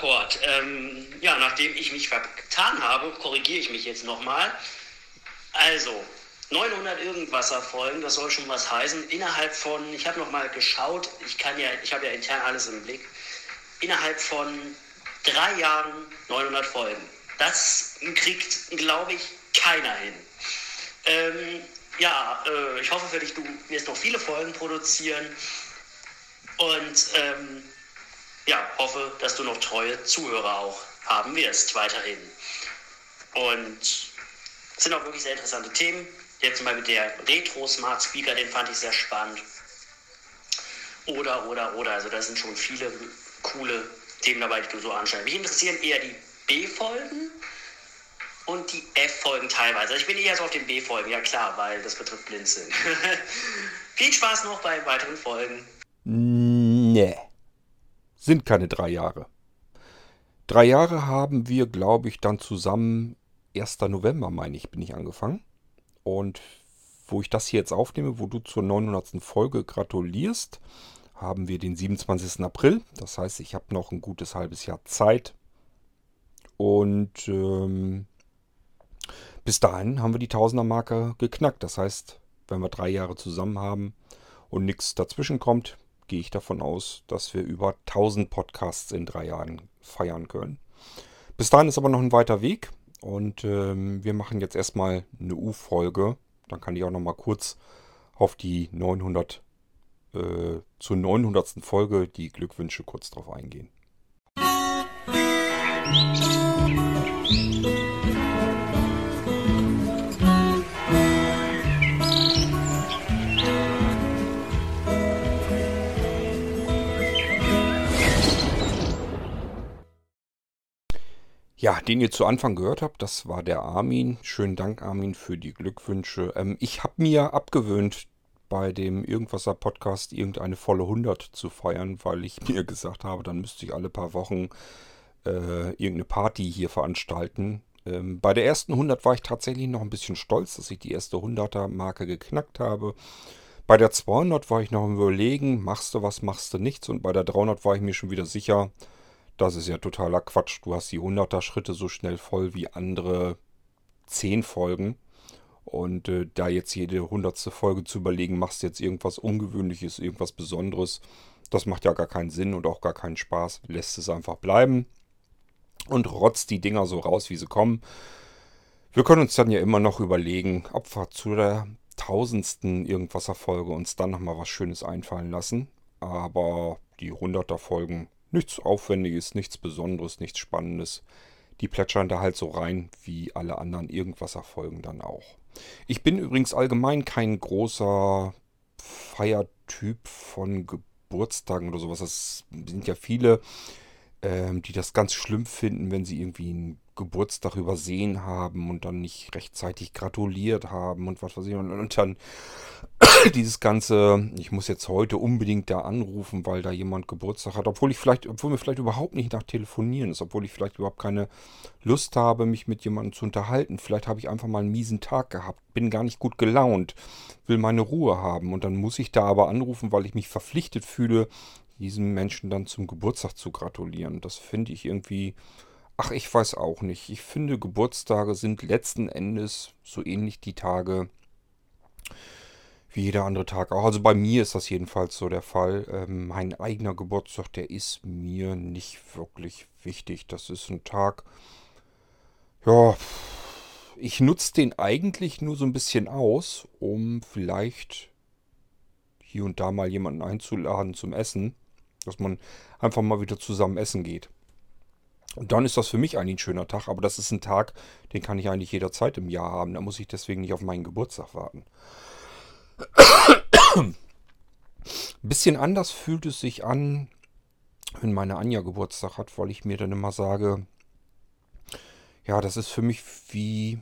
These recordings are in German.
Kurt. Ähm, ja, nachdem ich mich vertan habe, korrigiere ich mich jetzt nochmal. Also, 900 irgendwaser Folgen, das soll schon was heißen. Innerhalb von, ich habe nochmal geschaut, ich kann ja, ich habe ja intern alles im Blick. Innerhalb von drei Jahren 900 Folgen. Das kriegt, glaube ich, keiner hin. Ähm, ja, äh, ich hoffe für dich, du wirst noch viele Folgen produzieren und ähm, ja, hoffe, dass du noch treue Zuhörer auch haben wirst weiterhin. Und es sind auch wirklich sehr interessante Themen. Jetzt zum Beispiel der Retro Smart Speaker, den fand ich sehr spannend. Oder, oder, oder. Also da sind schon viele coole Themen dabei, die du so anschaust. Mich interessieren eher die B-Folgen und die F-Folgen teilweise. Also ich bin eher so auf den B-Folgen, ja klar, weil das betrifft Blinzeln. Viel Spaß noch bei weiteren Folgen. Nee. Sind keine drei Jahre. Drei Jahre haben wir, glaube ich, dann zusammen 1. November, meine ich, bin ich angefangen. Und wo ich das hier jetzt aufnehme, wo du zur 900. Folge gratulierst, haben wir den 27. April. Das heißt, ich habe noch ein gutes halbes Jahr Zeit. Und ähm, bis dahin haben wir die Tausender-Marke geknackt. Das heißt, wenn wir drei Jahre zusammen haben und nichts dazwischen kommt, gehe ich davon aus, dass wir über 1000 Podcasts in drei Jahren feiern können. Bis dahin ist aber noch ein weiter Weg und ähm, wir machen jetzt erstmal eine U-Folge. Dann kann ich auch noch mal kurz auf die 900 äh, zur 900. Folge die Glückwünsche kurz drauf eingehen. Ja, den ihr zu Anfang gehört habt, das war der Armin. Schönen Dank, Armin, für die Glückwünsche. Ähm, ich habe mir abgewöhnt, bei dem Irgendwasser Podcast irgendeine volle 100 zu feiern, weil ich mir gesagt habe, dann müsste ich alle paar Wochen äh, irgendeine Party hier veranstalten. Ähm, bei der ersten 100 war ich tatsächlich noch ein bisschen stolz, dass ich die erste 100er Marke geknackt habe. Bei der 200 war ich noch im Überlegen, machst du was, machst du nichts. Und bei der 300 war ich mir schon wieder sicher, das ist ja totaler Quatsch. Du hast die 100er Schritte so schnell voll wie andere 10 Folgen. Und äh, da jetzt jede 100. Folge zu überlegen, machst du jetzt irgendwas Ungewöhnliches, irgendwas Besonderes, das macht ja gar keinen Sinn und auch gar keinen Spaß. Lässt es einfach bleiben und rotzt die Dinger so raus, wie sie kommen. Wir können uns dann ja immer noch überlegen, ob wir zu der tausendsten irgendwaser Folge uns dann nochmal was Schönes einfallen lassen. Aber die 100er Folgen Nichts Aufwendiges, nichts Besonderes, nichts Spannendes. Die plätschern da halt so rein, wie alle anderen Irgendwasser-Folgen dann auch. Ich bin übrigens allgemein kein großer Feiertyp von Geburtstagen oder sowas. Das sind ja viele, ähm, die das ganz schlimm finden, wenn sie irgendwie einen Geburtstag übersehen haben und dann nicht rechtzeitig gratuliert haben und was weiß ich. Und, und dann dieses ganze, ich muss jetzt heute unbedingt da anrufen, weil da jemand Geburtstag hat, obwohl ich vielleicht, obwohl mir vielleicht überhaupt nicht nach Telefonieren ist, obwohl ich vielleicht überhaupt keine Lust habe, mich mit jemandem zu unterhalten. Vielleicht habe ich einfach mal einen miesen Tag gehabt, bin gar nicht gut gelaunt, will meine Ruhe haben und dann muss ich da aber anrufen, weil ich mich verpflichtet fühle, diesem Menschen dann zum Geburtstag zu gratulieren. Das finde ich irgendwie Ach, ich weiß auch nicht. Ich finde, Geburtstage sind letzten Endes so ähnlich die Tage wie jeder andere Tag auch. Also bei mir ist das jedenfalls so der Fall. Ähm, mein eigener Geburtstag, der ist mir nicht wirklich wichtig. Das ist ein Tag, ja, ich nutze den eigentlich nur so ein bisschen aus, um vielleicht hier und da mal jemanden einzuladen zum Essen. Dass man einfach mal wieder zusammen essen geht. Und dann ist das für mich eigentlich ein schöner Tag, aber das ist ein Tag, den kann ich eigentlich jederzeit im Jahr haben. Da muss ich deswegen nicht auf meinen Geburtstag warten. Ein bisschen anders fühlt es sich an, wenn meine Anja Geburtstag hat, weil ich mir dann immer sage, ja, das ist für mich wie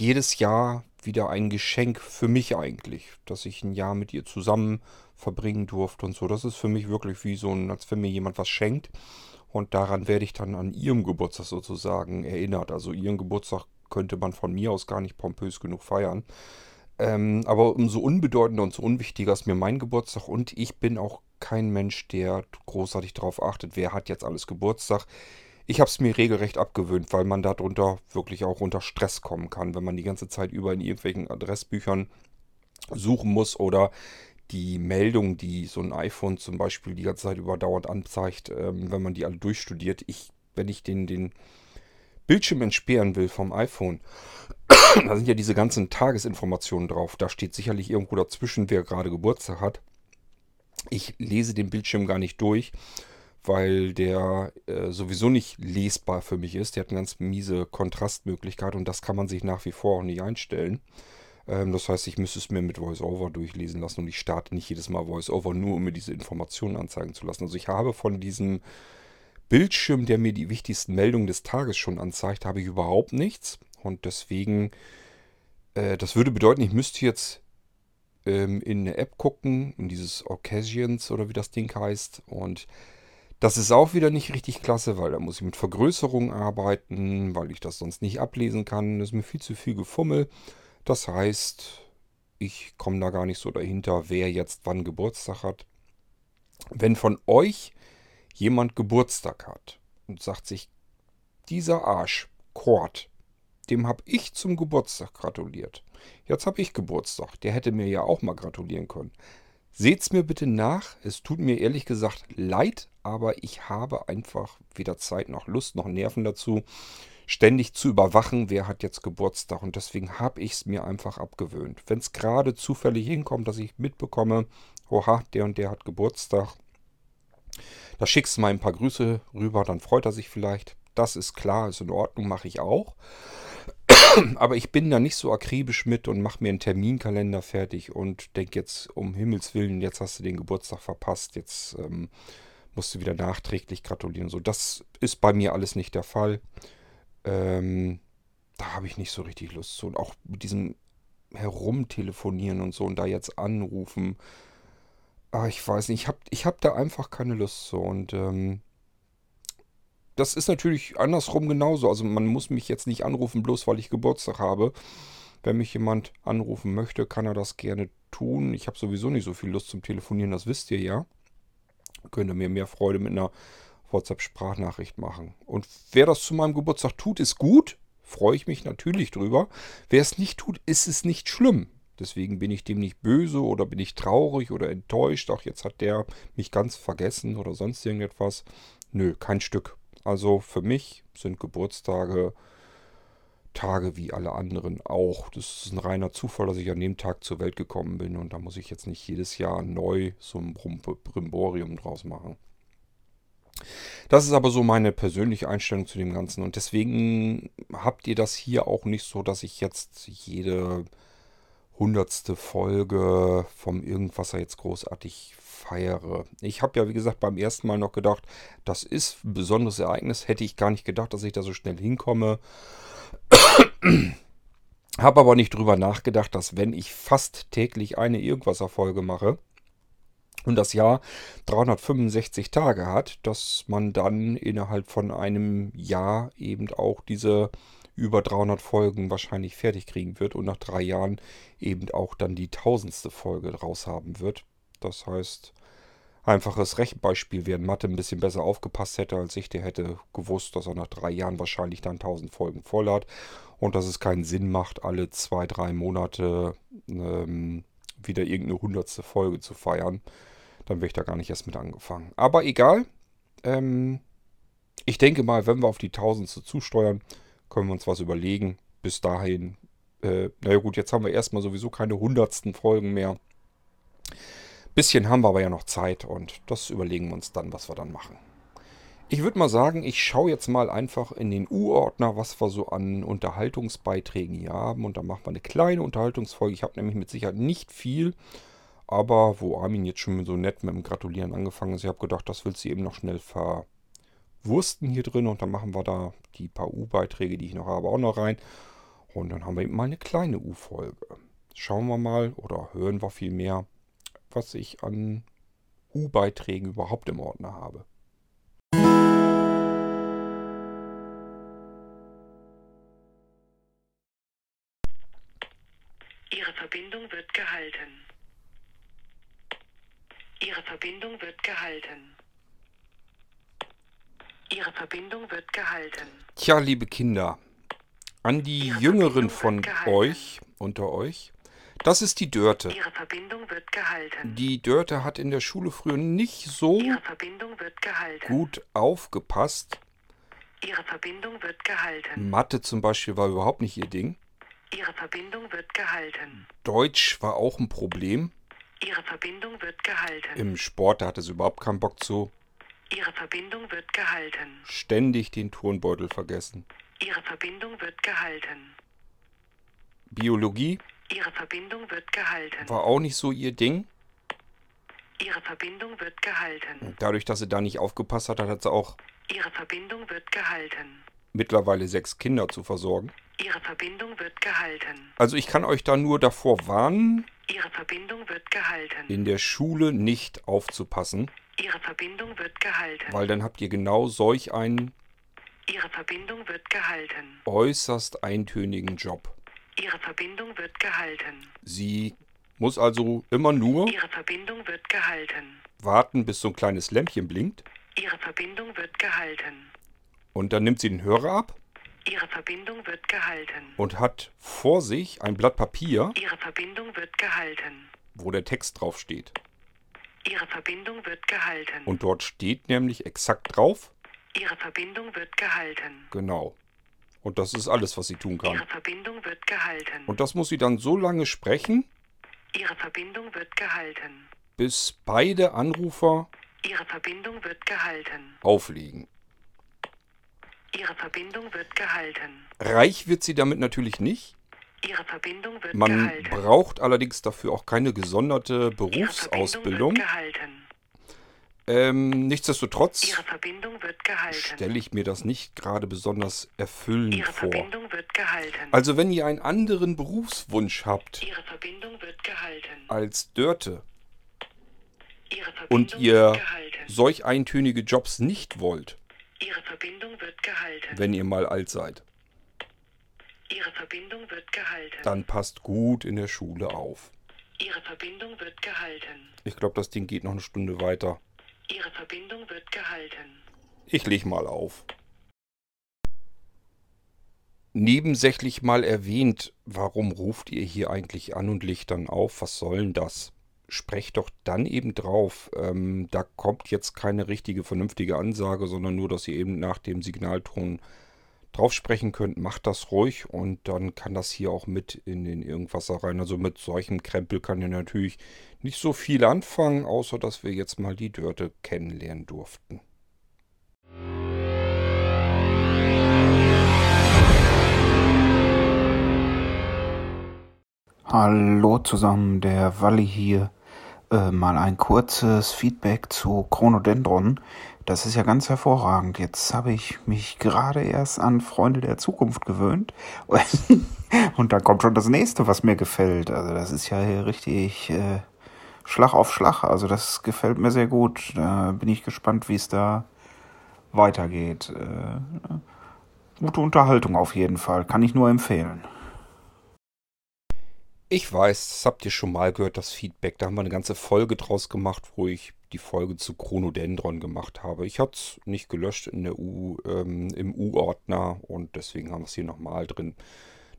jedes Jahr wieder ein Geschenk für mich eigentlich, dass ich ein Jahr mit ihr zusammen verbringen durfte und so. Das ist für mich wirklich wie so ein, als wenn mir jemand was schenkt. Und daran werde ich dann an ihrem Geburtstag sozusagen erinnert. Also ihren Geburtstag könnte man von mir aus gar nicht pompös genug feiern. Ähm, aber umso unbedeutender und so unwichtiger ist mir mein Geburtstag und ich bin auch kein Mensch, der großartig darauf achtet, wer hat jetzt alles Geburtstag. Ich habe es mir regelrecht abgewöhnt, weil man darunter wirklich auch unter Stress kommen kann, wenn man die ganze Zeit über in irgendwelchen Adressbüchern suchen muss oder die Meldung, die so ein iPhone zum Beispiel die ganze Zeit überdauernd anzeigt, ähm, wenn man die alle durchstudiert. Ich, wenn ich den, den Bildschirm entsperren will vom iPhone, da sind ja diese ganzen Tagesinformationen drauf. Da steht sicherlich irgendwo dazwischen, wer gerade Geburtstag hat. Ich lese den Bildschirm gar nicht durch, weil der äh, sowieso nicht lesbar für mich ist. Der hat eine ganz miese Kontrastmöglichkeit und das kann man sich nach wie vor auch nicht einstellen. Ähm, das heißt, ich müsste es mir mit VoiceOver durchlesen lassen und ich starte nicht jedes Mal VoiceOver, nur um mir diese Informationen anzeigen zu lassen. Also ich habe von diesem Bildschirm, der mir die wichtigsten Meldungen des Tages schon anzeigt, habe ich überhaupt nichts. Und deswegen, äh, das würde bedeuten, ich müsste jetzt ähm, in eine App gucken, in dieses Occasions oder wie das Ding heißt. Und das ist auch wieder nicht richtig klasse, weil da muss ich mit Vergrößerung arbeiten, weil ich das sonst nicht ablesen kann. Das ist mir viel zu viel Gefummel. Das heißt, ich komme da gar nicht so dahinter, wer jetzt wann Geburtstag hat. Wenn von euch jemand Geburtstag hat und sagt sich, dieser Arsch, Kord, dem habe ich zum Geburtstag gratuliert. Jetzt habe ich Geburtstag. Der hätte mir ja auch mal gratulieren können. Seht's mir bitte nach. Es tut mir ehrlich gesagt leid, aber ich habe einfach weder Zeit noch Lust noch Nerven dazu, ständig zu überwachen, wer hat jetzt Geburtstag. Und deswegen habe ich es mir einfach abgewöhnt. Wenn es gerade zufällig hinkommt, dass ich mitbekomme, oha, der und der hat Geburtstag, da schickst du mal ein paar Grüße rüber, dann freut er sich vielleicht. Das ist klar, ist in Ordnung, mache ich auch. Aber ich bin da nicht so akribisch mit und mache mir einen Terminkalender fertig und denke jetzt, um Himmels Willen, jetzt hast du den Geburtstag verpasst, jetzt ähm, musst du wieder nachträglich gratulieren. So, das ist bei mir alles nicht der Fall. Ähm, da habe ich nicht so richtig Lust zu. Und auch mit diesem Herumtelefonieren und so und da jetzt anrufen. Ah, ich weiß nicht, ich habe ich hab da einfach keine Lust zu. Und ähm, das ist natürlich andersrum genauso. Also man muss mich jetzt nicht anrufen, bloß weil ich Geburtstag habe. Wenn mich jemand anrufen möchte, kann er das gerne tun. Ich habe sowieso nicht so viel Lust zum Telefonieren, das wisst ihr ja. Könnte mir mehr Freude mit einer WhatsApp-Sprachnachricht machen. Und wer das zu meinem Geburtstag tut, ist gut. Freue ich mich natürlich drüber. Wer es nicht tut, ist es nicht schlimm. Deswegen bin ich dem nicht böse oder bin ich traurig oder enttäuscht. Ach, jetzt hat der mich ganz vergessen oder sonst irgendetwas. Nö, kein Stück. Also für mich sind Geburtstage Tage wie alle anderen auch. Das ist ein reiner Zufall, dass ich an dem Tag zur Welt gekommen bin und da muss ich jetzt nicht jedes Jahr neu so ein Brimborium draus machen. Das ist aber so meine persönliche Einstellung zu dem Ganzen und deswegen habt ihr das hier auch nicht so, dass ich jetzt jede hundertste Folge vom Irgendwasser jetzt großartig feiere. Ich habe ja, wie gesagt, beim ersten Mal noch gedacht, das ist ein besonderes Ereignis. Hätte ich gar nicht gedacht, dass ich da so schnell hinkomme. habe aber nicht drüber nachgedacht, dass wenn ich fast täglich eine Irgendwasser-Folge mache, und das Jahr 365 Tage hat, dass man dann innerhalb von einem Jahr eben auch diese über 300 Folgen wahrscheinlich fertig kriegen wird und nach drei Jahren eben auch dann die tausendste Folge raus haben wird. Das heißt, einfaches Rechenbeispiel, wer in Mathe ein bisschen besser aufgepasst hätte als ich, der hätte gewusst, dass er nach drei Jahren wahrscheinlich dann 1000 Folgen voll hat und dass es keinen Sinn macht, alle zwei, drei Monate ähm, wieder irgendeine hundertste Folge zu feiern. Dann wäre ich da gar nicht erst mit angefangen. Aber egal. Ähm, ich denke mal, wenn wir auf die 1000 zusteuern, können wir uns was überlegen. Bis dahin, äh, naja gut, jetzt haben wir erstmal sowieso keine hundertsten Folgen mehr. Bisschen haben wir aber ja noch Zeit und das überlegen wir uns dann, was wir dann machen. Ich würde mal sagen, ich schaue jetzt mal einfach in den U-Ordner, was wir so an Unterhaltungsbeiträgen hier haben. Und dann machen wir eine kleine Unterhaltungsfolge. Ich habe nämlich mit Sicherheit nicht viel, aber wo Armin jetzt schon so nett mit dem Gratulieren angefangen ist, ich habe gedacht, das willst du eben noch schnell ver Wursten hier drin und dann machen wir da die paar U-Beiträge, die ich noch habe, auch noch rein. Und dann haben wir eben mal eine kleine U-Folge. Schauen wir mal oder hören wir viel mehr, was ich an U-Beiträgen überhaupt im Ordner habe. Ihre Verbindung wird gehalten. Ihre Verbindung wird gehalten. Ihre Verbindung wird gehalten. Tja, liebe Kinder, an die Ihre Jüngeren von euch, unter euch, das ist die Dörte. Ihre Verbindung wird gehalten. Die Dörte hat in der Schule früher nicht so gut aufgepasst. Ihre Verbindung wird gehalten. Mathe zum Beispiel war überhaupt nicht ihr Ding. Ihre Verbindung wird gehalten. Deutsch war auch ein Problem. Ihre Verbindung wird gehalten. Im Sport da hatte sie überhaupt keinen Bock zu. Ihre Verbindung wird gehalten. Ständig den Turnbeutel vergessen. Ihre Verbindung wird gehalten. Biologie Ihre Verbindung wird gehalten. war auch nicht so ihr Ding. Ihre Verbindung wird gehalten. Dadurch, dass sie da nicht aufgepasst hat, hat sie auch Ihre Verbindung wird gehalten. Mittlerweile sechs Kinder zu versorgen. Ihre Verbindung wird gehalten. Also ich kann euch da nur davor warnen, Ihre Verbindung wird gehalten. in der Schule nicht aufzupassen, Ihre Verbindung wird gehalten. weil dann habt ihr genau solch einen Ihre Verbindung wird gehalten. äußerst eintönigen Job. Ihre Verbindung wird gehalten. Sie muss also immer nur Ihre Verbindung wird gehalten. warten, bis so ein kleines Lämpchen blinkt Ihre Verbindung wird gehalten. Und dann nimmt sie den Hörer ab Ihre Verbindung wird gehalten. und hat vor sich ein Blatt Papier, Ihre Verbindung wird gehalten. wo der Text drauf steht. Ihre Verbindung wird gehalten. Und dort steht nämlich exakt drauf, Ihre Verbindung wird gehalten. genau. Und das ist alles, was sie tun kann. Ihre Verbindung wird gehalten. Und das muss sie dann so lange sprechen, Ihre Verbindung wird gehalten. bis beide Anrufer Ihre Verbindung wird gehalten. auflegen. Ihre Verbindung wird gehalten. Reich wird sie damit natürlich nicht. Ihre Verbindung wird Man gehalten. braucht allerdings dafür auch keine gesonderte Berufsausbildung. Ähm, nichtsdestotrotz stelle ich mir das nicht gerade besonders erfüllend Ihre vor. Also wenn ihr einen anderen Berufswunsch habt als Dörte und ihr solch eintönige Jobs nicht wollt, Ihre Verbindung wird gehalten. wenn ihr mal alt seid, Ihre Verbindung wird gehalten. dann passt gut in der Schule auf. Ihre Verbindung wird gehalten. Ich glaube, das Ding geht noch eine Stunde weiter. Ihre Verbindung wird gehalten. Ich leg mal auf. Nebensächlich mal erwähnt, warum ruft ihr hier eigentlich an und legt dann auf? Was soll denn das? Sprecht doch dann eben drauf. Ähm, da kommt jetzt keine richtige, vernünftige Ansage, sondern nur, dass ihr eben nach dem Signalton drauf sprechen könnt. Macht das ruhig und dann kann das hier auch mit in den Irgendwasser rein. Also mit solchem Krempel kann ihr natürlich nicht so viel anfangen, außer dass wir jetzt mal die Dörte kennenlernen durften. Hallo zusammen, der Walli hier. Äh, mal ein kurzes Feedback zu Chronodendron. Das ist ja ganz hervorragend. Jetzt habe ich mich gerade erst an Freunde der Zukunft gewöhnt. Und dann kommt schon das nächste, was mir gefällt. Also das ist ja hier richtig äh, Schlag auf Schlag. Also das gefällt mir sehr gut. Da bin ich gespannt, wie es da weitergeht. Äh, gute Unterhaltung auf jeden Fall. Kann ich nur empfehlen. Ich weiß, das habt ihr schon mal gehört, das Feedback. Da haben wir eine ganze Folge draus gemacht, wo ich die Folge zu Chronodendron gemacht habe. Ich hatte es nicht gelöscht in der U, ähm, im U-Ordner und deswegen haben wir es hier nochmal drin.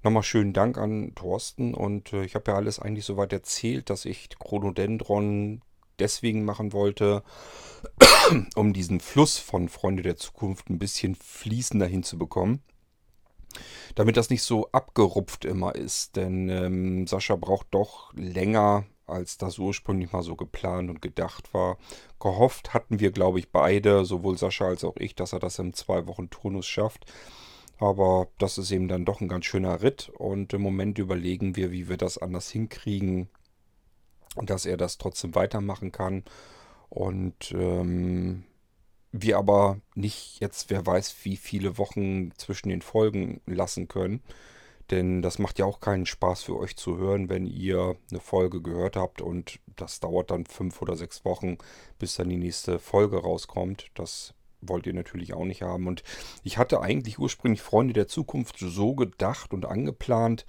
Nochmal schönen Dank an Thorsten und äh, ich habe ja alles eigentlich soweit erzählt, dass ich Chronodendron deswegen machen wollte, um diesen Fluss von Freunde der Zukunft ein bisschen fließender hinzubekommen damit das nicht so abgerupft immer ist. Denn ähm, Sascha braucht doch länger, als das ursprünglich mal so geplant und gedacht war. Gehofft hatten wir, glaube ich, beide, sowohl Sascha als auch ich, dass er das im zwei Wochen Turnus schafft. Aber das ist eben dann doch ein ganz schöner Ritt und im Moment überlegen wir, wie wir das anders hinkriegen, dass er das trotzdem weitermachen kann. Und ähm, wir aber nicht jetzt, wer weiß, wie viele Wochen zwischen den Folgen lassen können. Denn das macht ja auch keinen Spaß für euch zu hören, wenn ihr eine Folge gehört habt und das dauert dann fünf oder sechs Wochen, bis dann die nächste Folge rauskommt. Das wollt ihr natürlich auch nicht haben. Und ich hatte eigentlich ursprünglich Freunde der Zukunft so gedacht und angeplant,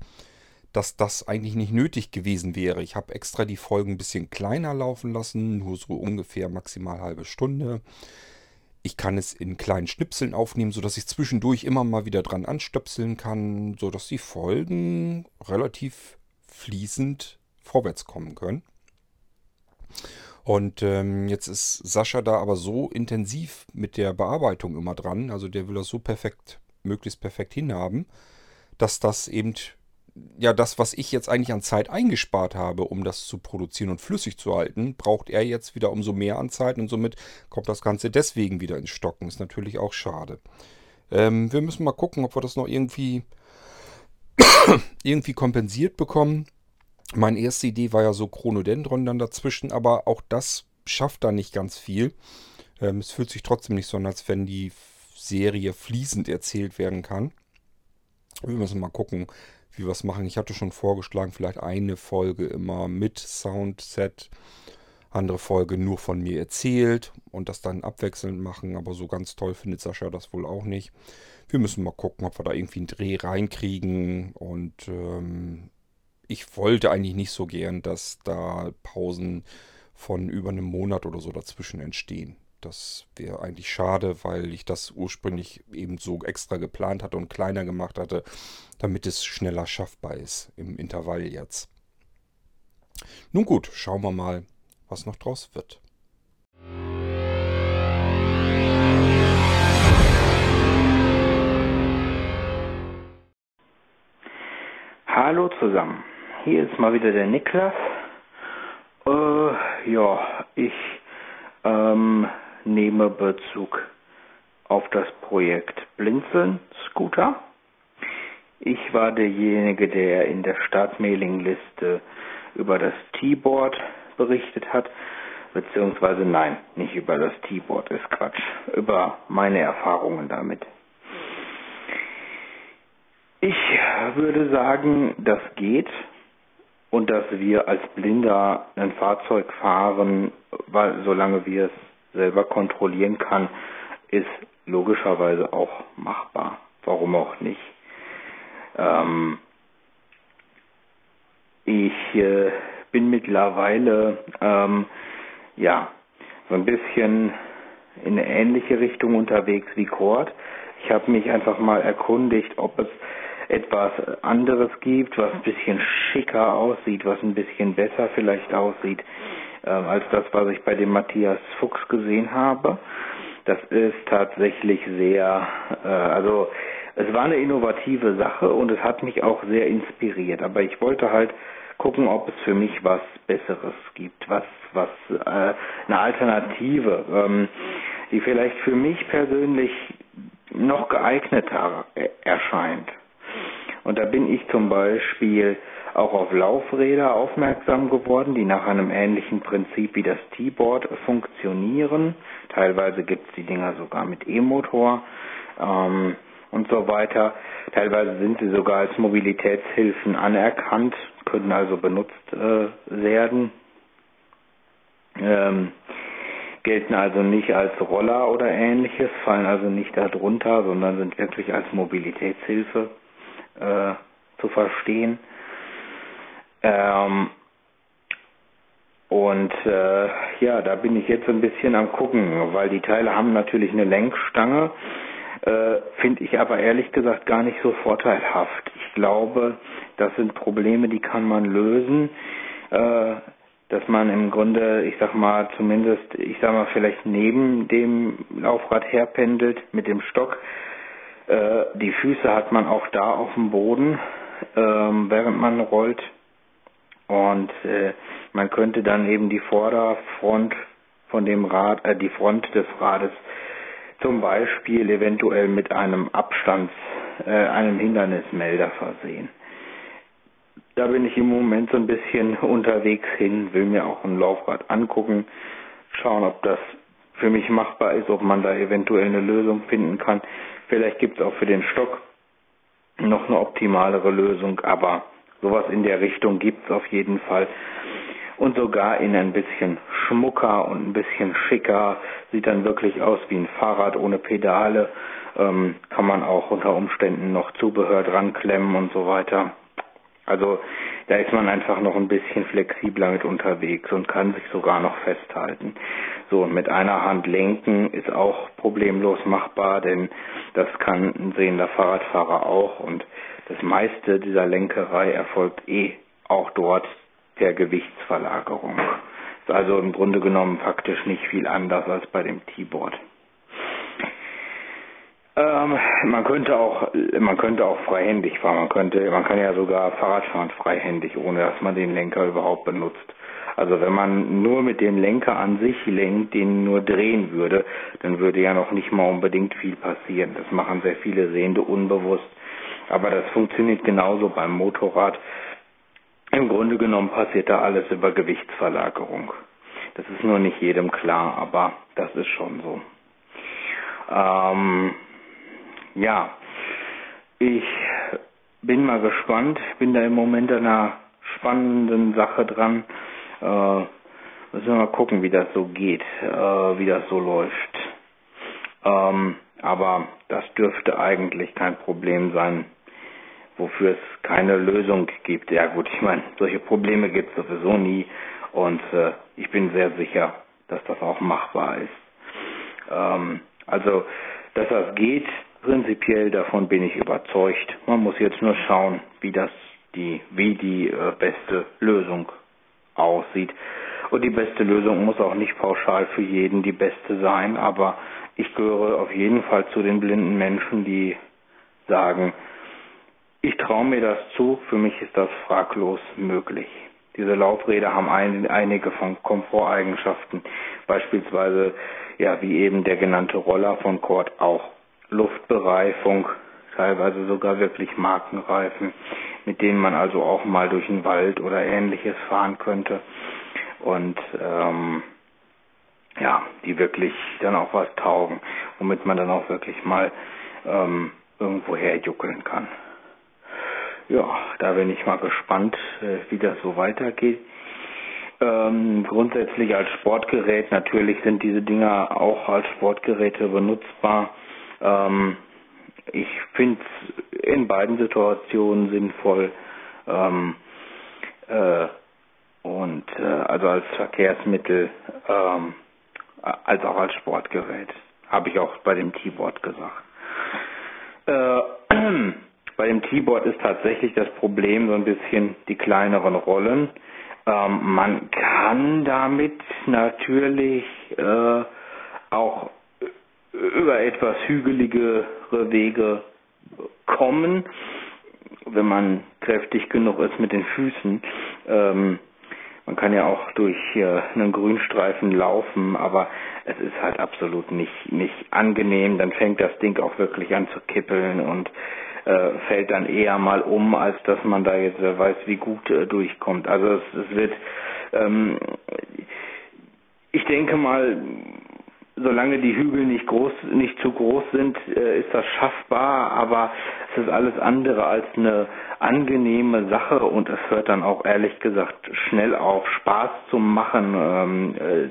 dass das eigentlich nicht nötig gewesen wäre. Ich habe extra die Folgen ein bisschen kleiner laufen lassen, nur so ungefähr maximal halbe Stunde. Ich kann es in kleinen Schnipseln aufnehmen, sodass ich zwischendurch immer mal wieder dran anstöpseln kann, sodass die Folgen relativ fließend vorwärts kommen können. Und ähm, jetzt ist Sascha da aber so intensiv mit der Bearbeitung immer dran, also der will das so perfekt, möglichst perfekt hinhaben, dass das eben ja, das, was ich jetzt eigentlich an Zeit eingespart habe, um das zu produzieren und flüssig zu halten, braucht er jetzt wieder umso mehr an Zeit und somit kommt das Ganze deswegen wieder ins Stocken. Ist natürlich auch schade. Ähm, wir müssen mal gucken, ob wir das noch irgendwie, irgendwie kompensiert bekommen. Meine erste Idee war ja so Chronodendron dann dazwischen, aber auch das schafft da nicht ganz viel. Ähm, es fühlt sich trotzdem nicht so an, als wenn die Serie fließend erzählt werden kann. Wir müssen mal gucken, wie wir es machen. Ich hatte schon vorgeschlagen, vielleicht eine Folge immer mit Soundset, andere Folge nur von mir erzählt und das dann abwechselnd machen, aber so ganz toll findet Sascha das wohl auch nicht. Wir müssen mal gucken, ob wir da irgendwie einen Dreh reinkriegen und ähm, ich wollte eigentlich nicht so gern, dass da Pausen von über einem Monat oder so dazwischen entstehen. Das wäre eigentlich schade, weil ich das ursprünglich eben so extra geplant hatte und kleiner gemacht hatte, damit es schneller schaffbar ist im Intervall jetzt. Nun gut, schauen wir mal, was noch draus wird. Hallo zusammen, hier ist mal wieder der Niklas. Äh, ja, ich ähm, nehme Bezug auf das Projekt Blinzeln Scooter. Ich war derjenige, der in der Startmailingliste über das T-Board berichtet hat, beziehungsweise nein, nicht über das T-Board, ist Quatsch, über meine Erfahrungen damit. Ich würde sagen, das geht und dass wir als Blinder ein Fahrzeug fahren, weil solange wir es selber kontrollieren kann, ist logischerweise auch machbar. Warum auch nicht? Ähm, ich äh, bin mittlerweile ähm, ja so ein bisschen in eine ähnliche Richtung unterwegs wie Cord. Ich habe mich einfach mal erkundigt, ob es etwas anderes gibt, was ein bisschen schicker aussieht, was ein bisschen besser vielleicht aussieht ähm, als das, was ich bei dem Matthias Fuchs gesehen habe. Das ist tatsächlich sehr, äh, also es war eine innovative Sache und es hat mich auch sehr inspiriert. Aber ich wollte halt gucken, ob es für mich was Besseres gibt, was, was äh, eine Alternative, ähm, die vielleicht für mich persönlich noch geeigneter erscheint. Und da bin ich zum Beispiel auch auf Laufräder aufmerksam geworden, die nach einem ähnlichen Prinzip wie das T-Board funktionieren. Teilweise gibt es die Dinger sogar mit E-Motor ähm, und so weiter. Teilweise sind sie sogar als Mobilitätshilfen anerkannt, können also benutzt äh, werden. Ähm, gelten also nicht als Roller oder ähnliches, fallen also nicht darunter, sondern sind wirklich als Mobilitätshilfe äh, zu verstehen. Ähm, und äh, ja, da bin ich jetzt ein bisschen am gucken, weil die Teile haben natürlich eine Lenkstange, äh, finde ich aber ehrlich gesagt gar nicht so vorteilhaft. Ich glaube, das sind Probleme, die kann man lösen, äh, dass man im Grunde, ich sag mal, zumindest, ich sag mal, vielleicht neben dem Laufrad herpendelt mit dem Stock. Äh, die Füße hat man auch da auf dem Boden, ähm, während man rollt und äh, man könnte dann eben die Vorderfront von dem Rad, äh, die Front des Rades zum Beispiel eventuell mit einem Abstands, äh, einem Hindernismelder versehen. Da bin ich im Moment so ein bisschen unterwegs hin, will mir auch ein Laufrad angucken, schauen, ob das für mich machbar ist, ob man da eventuell eine Lösung finden kann. Vielleicht gibt es auch für den Stock noch eine optimalere Lösung, aber Sowas in der Richtung gibt es auf jeden Fall. Und sogar in ein bisschen schmucker und ein bisschen schicker. Sieht dann wirklich aus wie ein Fahrrad ohne Pedale. Ähm, kann man auch unter Umständen noch Zubehör dran klemmen und so weiter. Also da ist man einfach noch ein bisschen flexibler mit unterwegs und kann sich sogar noch festhalten. So, mit einer Hand lenken ist auch problemlos machbar, denn das kann ein sehender Fahrradfahrer auch und das meiste dieser Lenkerei erfolgt eh auch dort per Gewichtsverlagerung. Ist also im Grunde genommen faktisch nicht viel anders als bei dem T-Board. Ähm, man könnte auch, man könnte auch freihändig fahren. Man könnte, man kann ja sogar Fahrrad fahren freihändig, ohne dass man den Lenker überhaupt benutzt. Also wenn man nur mit dem Lenker an sich lenkt, den nur drehen würde, dann würde ja noch nicht mal unbedingt viel passieren. Das machen sehr viele Sehende unbewusst. Aber das funktioniert genauso beim Motorrad. Im Grunde genommen passiert da alles über Gewichtsverlagerung. Das ist nur nicht jedem klar, aber das ist schon so. Ähm, ja, ich bin mal gespannt. Ich bin da im Moment an einer spannenden Sache dran. Äh, müssen wir mal gucken, wie das so geht, äh, wie das so läuft. Ähm, aber das dürfte eigentlich kein Problem sein, wofür es keine Lösung gibt. Ja gut, ich meine, solche Probleme gibt es sowieso nie und äh, ich bin sehr sicher, dass das auch machbar ist. Ähm, also, dass das geht, Prinzipiell davon bin ich überzeugt. Man muss jetzt nur schauen, wie das die, wie die äh, beste Lösung aussieht. Und die beste Lösung muss auch nicht pauschal für jeden die beste sein, aber ich gehöre auf jeden Fall zu den blinden Menschen, die sagen, ich traue mir das zu, für mich ist das fraglos möglich. Diese Laufräder haben ein, einige von Komforteigenschaften, beispielsweise ja wie eben der genannte Roller von Cord auch Luftbereifung, teilweise sogar wirklich Markenreifen, mit denen man also auch mal durch den Wald oder ähnliches fahren könnte. Und ähm, ja, die wirklich dann auch was taugen, womit man dann auch wirklich mal ähm, irgendwo herjuckeln kann. Ja, da bin ich mal gespannt, äh, wie das so weitergeht. Ähm, grundsätzlich als Sportgerät, natürlich sind diese Dinger auch als Sportgeräte benutzbar. Ähm, ich finde es in beiden Situationen sinnvoll. Ähm, äh, und äh, also als Verkehrsmittel, ähm, als auch als Sportgerät. Habe ich auch bei dem T-Board gesagt. Äh, bei dem T-Board ist tatsächlich das Problem so ein bisschen die kleineren Rollen. Ähm, man kann damit natürlich äh, auch über etwas hügeligere Wege kommen, wenn man kräftig genug ist mit den Füßen. Ähm, man kann ja auch durch äh, einen Grünstreifen laufen, aber es ist halt absolut nicht, nicht angenehm. Dann fängt das Ding auch wirklich an zu kippeln und äh, fällt dann eher mal um, als dass man da jetzt äh, weiß, wie gut äh, durchkommt. Also es, es wird, ähm, ich denke mal, solange die Hügel nicht groß, nicht zu groß sind, äh, ist das schaffbar, aber es ist alles andere als eine angenehme Sache und es hört dann auch ehrlich gesagt schnell auf Spaß zu machen. Ähm, äh,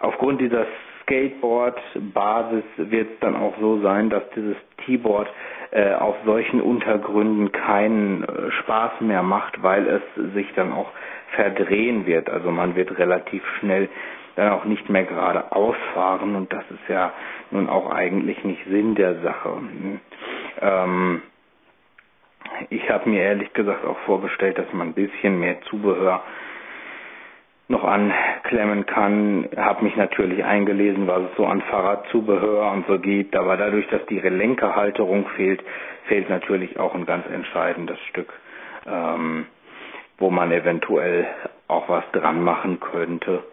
aufgrund dieser Skateboard-Basis wird es dann auch so sein, dass dieses T-Board äh, auf solchen Untergründen keinen Spaß mehr macht, weil es sich dann auch verdrehen wird. Also man wird relativ schnell dann auch nicht mehr gerade ausfahren und das ist ja nun auch eigentlich nicht Sinn der Sache. Ähm, ich habe mir ehrlich gesagt auch vorgestellt, dass man ein bisschen mehr Zubehör noch anklemmen kann. Habe mich natürlich eingelesen, was es so an Fahrradzubehör und so gibt, aber dadurch, dass die Lenkerhalterung fehlt, fehlt natürlich auch ein ganz entscheidendes Stück, ähm, wo man eventuell auch was dran machen könnte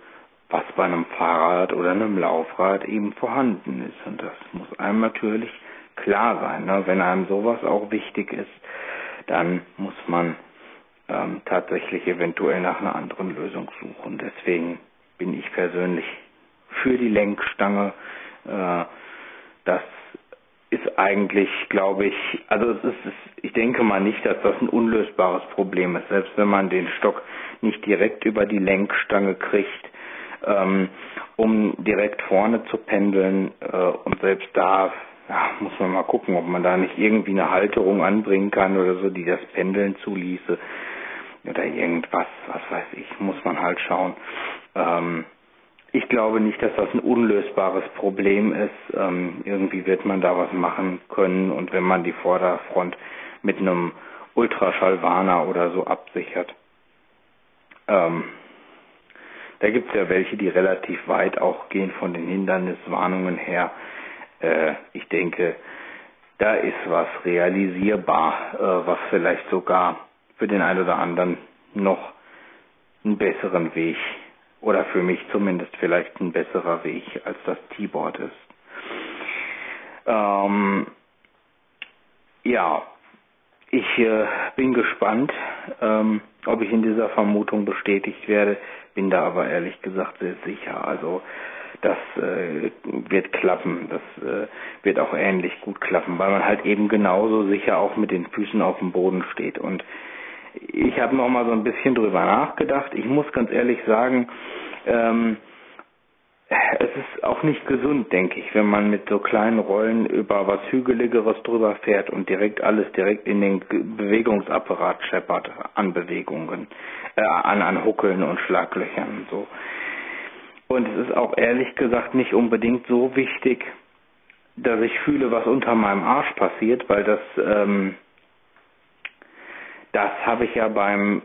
was bei einem Fahrrad oder einem Laufrad eben vorhanden ist. Und das muss einem natürlich klar sein. Ne? Wenn einem sowas auch wichtig ist, dann muss man ähm, tatsächlich eventuell nach einer anderen Lösung suchen. Deswegen bin ich persönlich für die Lenkstange. Äh, das ist eigentlich, glaube ich, also es ist, ich denke mal nicht, dass das ein unlösbares Problem ist. Selbst wenn man den Stock nicht direkt über die Lenkstange kriegt, ähm, um direkt vorne zu pendeln. Äh, und selbst da ja, muss man mal gucken, ob man da nicht irgendwie eine Halterung anbringen kann oder so, die das Pendeln zuließe oder irgendwas, was weiß ich, muss man halt schauen. Ähm, ich glaube nicht, dass das ein unlösbares Problem ist. Ähm, irgendwie wird man da was machen können und wenn man die Vorderfront mit einem Ultraschallwarner oder so absichert. Ähm, da gibt es ja welche, die relativ weit auch gehen von den Hinderniswarnungen her. Äh, ich denke, da ist was realisierbar, äh, was vielleicht sogar für den einen oder anderen noch einen besseren Weg oder für mich zumindest vielleicht ein besserer Weg als das T-Board ist. Ähm, ja, ich äh, bin gespannt, ähm, ob ich in dieser Vermutung bestätigt werde, bin da aber ehrlich gesagt sehr sicher. Also das äh, wird klappen, das äh, wird auch ähnlich gut klappen, weil man halt eben genauso sicher auch mit den Füßen auf dem Boden steht. Und ich habe noch mal so ein bisschen drüber nachgedacht. Ich muss ganz ehrlich sagen, ähm, es ist auch nicht gesund, denke ich, wenn man mit so kleinen Rollen über was Hügeligeres drüber fährt und direkt alles direkt in den Bewegungsapparat scheppert an Bewegungen, äh, an, an Huckeln und Schlaglöchern und so. Und es ist auch ehrlich gesagt nicht unbedingt so wichtig, dass ich fühle, was unter meinem Arsch passiert, weil das, ähm, das habe ich ja beim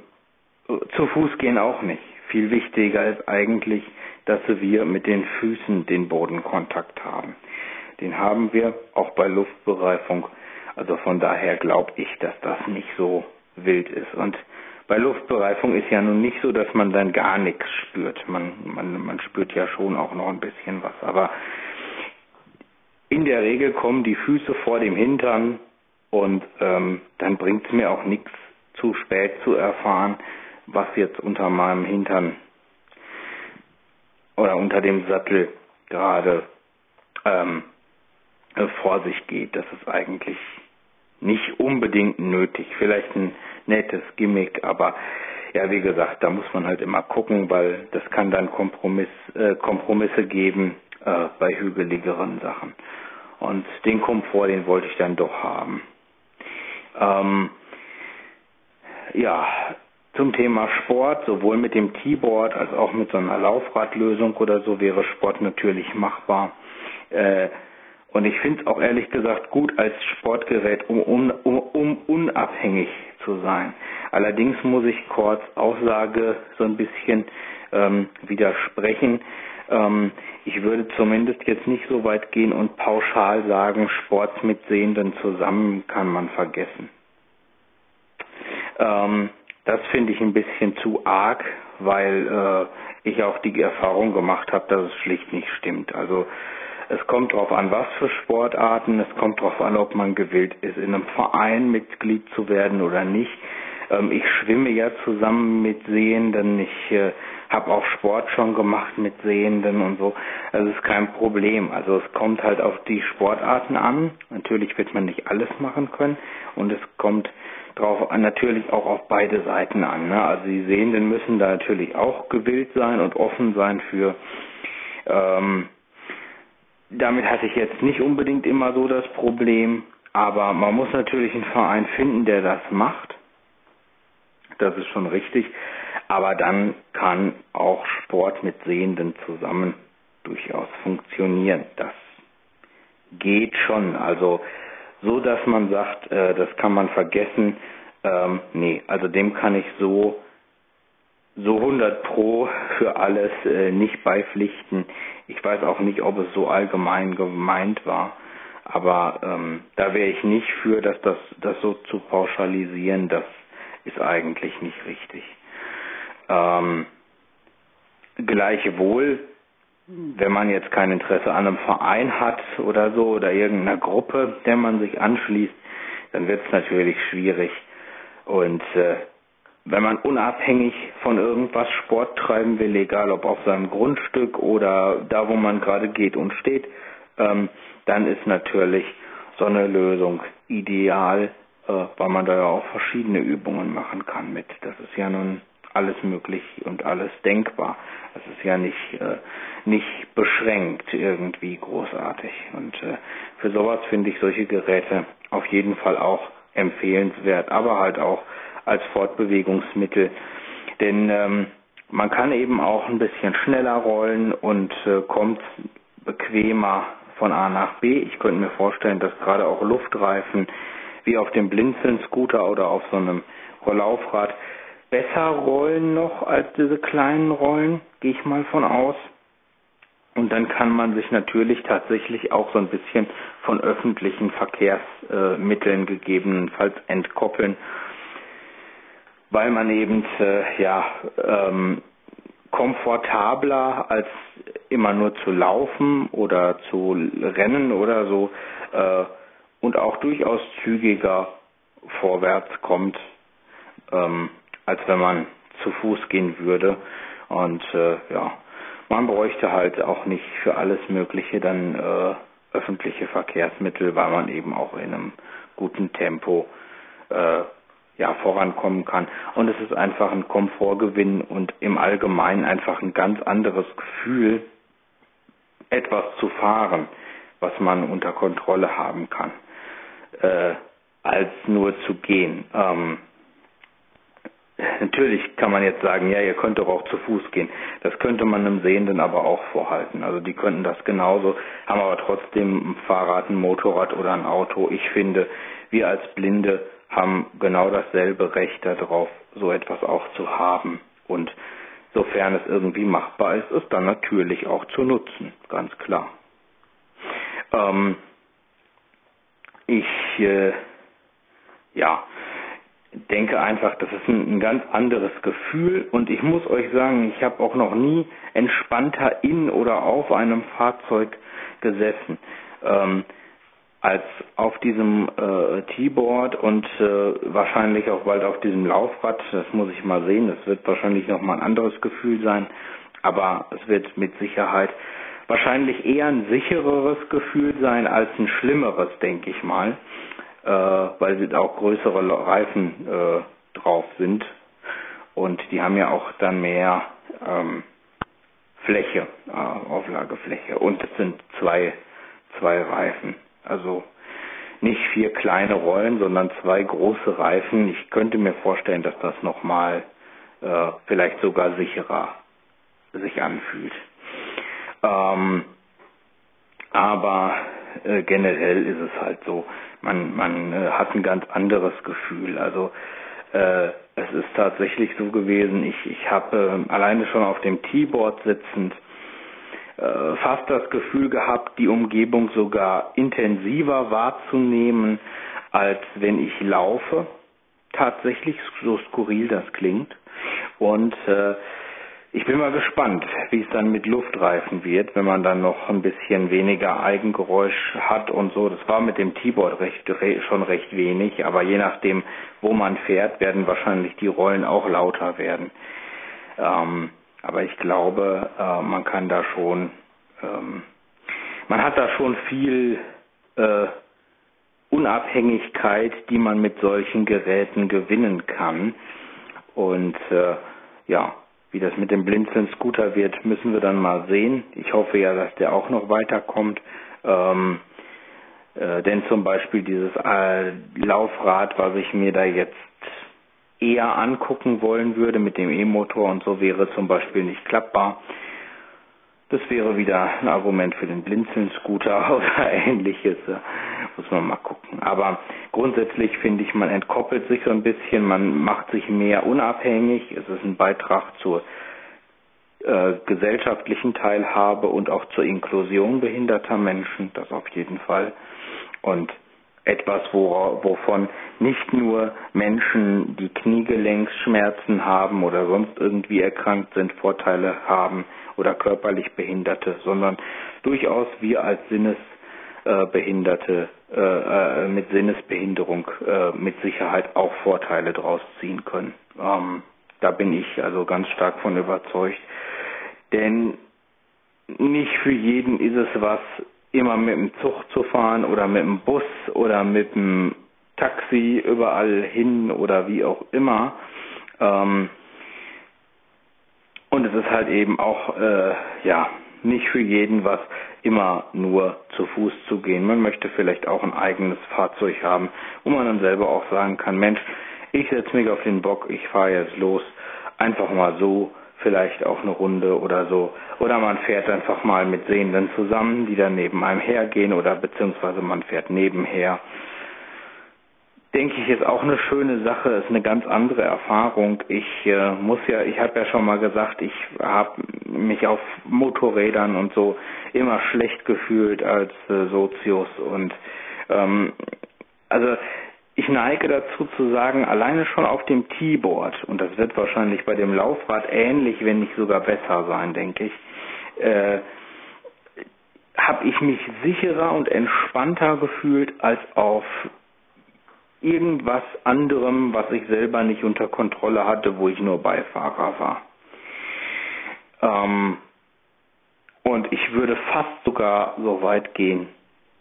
zu Fuß gehen auch nicht. Viel wichtiger ist eigentlich, dass wir mit den Füßen den Bodenkontakt haben. Den haben wir auch bei Luftbereifung. Also von daher glaube ich, dass das nicht so wild ist. Und bei Luftbereifung ist ja nun nicht so, dass man dann gar nichts spürt. Man, man, man spürt ja schon auch noch ein bisschen was. Aber in der Regel kommen die Füße vor dem Hintern und ähm, dann bringt es mir auch nichts zu spät zu erfahren, was jetzt unter meinem Hintern oder unter dem Sattel gerade ähm, vor sich geht. Das ist eigentlich nicht unbedingt nötig. Vielleicht ein nettes Gimmick, aber ja, wie gesagt, da muss man halt immer gucken, weil das kann dann Kompromiss, äh, Kompromisse geben äh, bei hügeligeren Sachen. Und den Komfort, den wollte ich dann doch haben. Ähm, ja, zum Thema Sport, sowohl mit dem Keyboard als auch mit so einer Laufradlösung oder so wäre Sport natürlich machbar. Äh, und ich finde es auch ehrlich gesagt gut als Sportgerät, um, um, um, unabhängig zu sein. Allerdings muss ich kurz Aussage so ein bisschen ähm, widersprechen. Ähm, ich würde zumindest jetzt nicht so weit gehen und pauschal sagen, Sport mit Sehenden zusammen kann man vergessen. Ähm, das finde ich ein bisschen zu arg, weil äh, ich auch die Erfahrung gemacht habe, dass es schlicht nicht stimmt. Also es kommt darauf an, was für Sportarten, es kommt darauf an, ob man gewillt ist, in einem Verein Mitglied zu werden oder nicht. Ähm, ich schwimme ja zusammen mit Sehenden, ich äh, habe auch Sport schon gemacht mit Sehenden und so. Das ist kein Problem. Also es kommt halt auf die Sportarten an. Natürlich wird man nicht alles machen können und es kommt drauf natürlich auch auf beide Seiten an. Ne? Also die Sehenden müssen da natürlich auch gewillt sein und offen sein für. Ähm, damit hatte ich jetzt nicht unbedingt immer so das Problem, aber man muss natürlich einen Verein finden, der das macht. Das ist schon richtig. Aber dann kann auch Sport mit Sehenden zusammen durchaus funktionieren. Das geht schon. Also so dass man sagt, äh, das kann man vergessen. Ähm, nee, also dem kann ich so so 100 pro für alles äh, nicht beipflichten. Ich weiß auch nicht, ob es so allgemein gemeint war, aber ähm, da wäre ich nicht für, dass das das so zu pauschalisieren. Das ist eigentlich nicht richtig. Ähm, gleichwohl wenn man jetzt kein Interesse an einem Verein hat oder so oder irgendeiner Gruppe, der man sich anschließt, dann wird es natürlich schwierig. Und äh, wenn man unabhängig von irgendwas Sport treiben will, egal ob auf seinem Grundstück oder da, wo man gerade geht und steht, ähm, dann ist natürlich so eine Lösung ideal, äh, weil man da ja auch verschiedene Übungen machen kann mit. Das ist ja nun alles möglich und alles denkbar. Das ist ja nicht, äh, nicht beschränkt irgendwie großartig. Und äh, für sowas finde ich solche Geräte auf jeden Fall auch empfehlenswert, aber halt auch als Fortbewegungsmittel. Denn ähm, man kann eben auch ein bisschen schneller rollen und äh, kommt bequemer von A nach B. Ich könnte mir vorstellen, dass gerade auch Luftreifen wie auf dem Blinzeln-Scooter oder auf so einem Rollaufrad besser rollen noch als diese kleinen Rollen, gehe ich mal von aus. Und dann kann man sich natürlich tatsächlich auch so ein bisschen von öffentlichen Verkehrsmitteln gegebenenfalls entkoppeln, weil man eben äh, ja ähm, komfortabler als immer nur zu laufen oder zu rennen oder so äh, und auch durchaus zügiger vorwärts kommt, ähm, als wenn man zu Fuß gehen würde. Und äh, ja, man bräuchte halt auch nicht für alles Mögliche dann äh, öffentliche Verkehrsmittel, weil man eben auch in einem guten Tempo äh, ja, vorankommen kann. Und es ist einfach ein Komfortgewinn und im Allgemeinen einfach ein ganz anderes Gefühl, etwas zu fahren, was man unter Kontrolle haben kann äh, als nur zu gehen. Ähm, natürlich kann man jetzt sagen, ja, ihr könnt doch auch zu Fuß gehen. Das könnte man einem Sehenden aber auch vorhalten. Also die könnten das genauso, haben aber trotzdem ein Fahrrad, ein Motorrad oder ein Auto. Ich finde, wir als Blinde haben genau dasselbe Recht darauf, so etwas auch zu haben. Und sofern es irgendwie machbar ist, es dann natürlich auch zu nutzen, ganz klar. Ähm, ich äh, ja denke einfach, das ist ein, ein, ganz anderes Gefühl und ich muss euch sagen, ich habe auch noch nie entspannter in oder auf einem Fahrzeug gesessen. Ähm, als auf diesem äh, T-Board und äh, wahrscheinlich auch bald auf diesem Laufrad. Das muss ich mal sehen. Das wird wahrscheinlich noch mal ein anderes Gefühl sein, aber es wird mit Sicherheit wahrscheinlich eher ein sichereres Gefühl sein als ein schlimmeres, denke ich mal, äh, weil auch größere Reifen äh, drauf sind und die haben ja auch dann mehr ähm, Fläche, äh, Auflagefläche und es sind zwei, zwei Reifen, also nicht vier kleine Rollen, sondern zwei große Reifen. Ich könnte mir vorstellen, dass das nochmal äh, vielleicht sogar sicherer sich anfühlt. Ähm, aber äh, generell ist es halt so, man, man äh, hat ein ganz anderes Gefühl. Also äh, es ist tatsächlich so gewesen, ich, ich habe äh, alleine schon auf dem T-Board sitzend äh, fast das Gefühl gehabt, die Umgebung sogar intensiver wahrzunehmen, als wenn ich laufe. Tatsächlich, so skurril das klingt. Und äh, ich bin mal gespannt, wie es dann mit Luftreifen wird, wenn man dann noch ein bisschen weniger Eigengeräusch hat und so. Das war mit dem T-Board recht, schon recht wenig, aber je nachdem, wo man fährt, werden wahrscheinlich die Rollen auch lauter werden. Ähm, aber ich glaube, äh, man kann da schon, ähm, man hat da schon viel äh, Unabhängigkeit, die man mit solchen Geräten gewinnen kann. Und äh, ja, wie das mit dem Blinzeln-Scooter wird, müssen wir dann mal sehen. Ich hoffe ja, dass der auch noch weiterkommt. Ähm, äh, denn zum Beispiel dieses äh, Laufrad, was ich mir da jetzt eher angucken wollen würde mit dem E-Motor und so wäre zum Beispiel nicht klappbar. Das wäre wieder ein Argument für den Blinzeln-Scooter oder ähnliches. Muss man mal gucken. Aber grundsätzlich finde ich, man entkoppelt sich so ein bisschen, man macht sich mehr unabhängig. Es ist ein Beitrag zur äh, gesellschaftlichen Teilhabe und auch zur Inklusion behinderter Menschen, das auf jeden Fall. Und etwas, wo, wovon nicht nur Menschen, die Kniegelenksschmerzen haben oder sonst irgendwie erkrankt sind, Vorteile haben oder körperlich Behinderte, sondern durchaus wir als Sinnesbehinderte äh, äh, mit Sinnesbehinderung äh, mit Sicherheit auch Vorteile draus ziehen können. Ähm, da bin ich also ganz stark von überzeugt. Denn nicht für jeden ist es was, immer mit dem Zug zu fahren oder mit dem Bus oder mit dem Taxi überall hin oder wie auch immer. Ähm, und es ist halt eben auch, äh, ja, nicht für jeden was, immer nur zu Fuß zu gehen. Man möchte vielleicht auch ein eigenes Fahrzeug haben, wo man dann selber auch sagen kann, Mensch, ich setze mich auf den Bock, ich fahre jetzt los, einfach mal so, vielleicht auch eine Runde oder so. Oder man fährt einfach mal mit Sehenden zusammen, die dann neben einem hergehen oder beziehungsweise man fährt nebenher denke ich, ist auch eine schöne Sache, ist eine ganz andere Erfahrung. Ich äh, muss ja, ich habe ja schon mal gesagt, ich habe mich auf Motorrädern und so immer schlecht gefühlt als äh, Sozius und ähm, also ich neige dazu zu sagen, alleine schon auf dem Keyboard, und das wird wahrscheinlich bei dem Laufrad ähnlich, wenn nicht sogar besser sein, denke ich, äh, habe ich mich sicherer und entspannter gefühlt als auf irgendwas anderem, was ich selber nicht unter Kontrolle hatte, wo ich nur Beifahrer war. Ähm, und ich würde fast sogar so weit gehen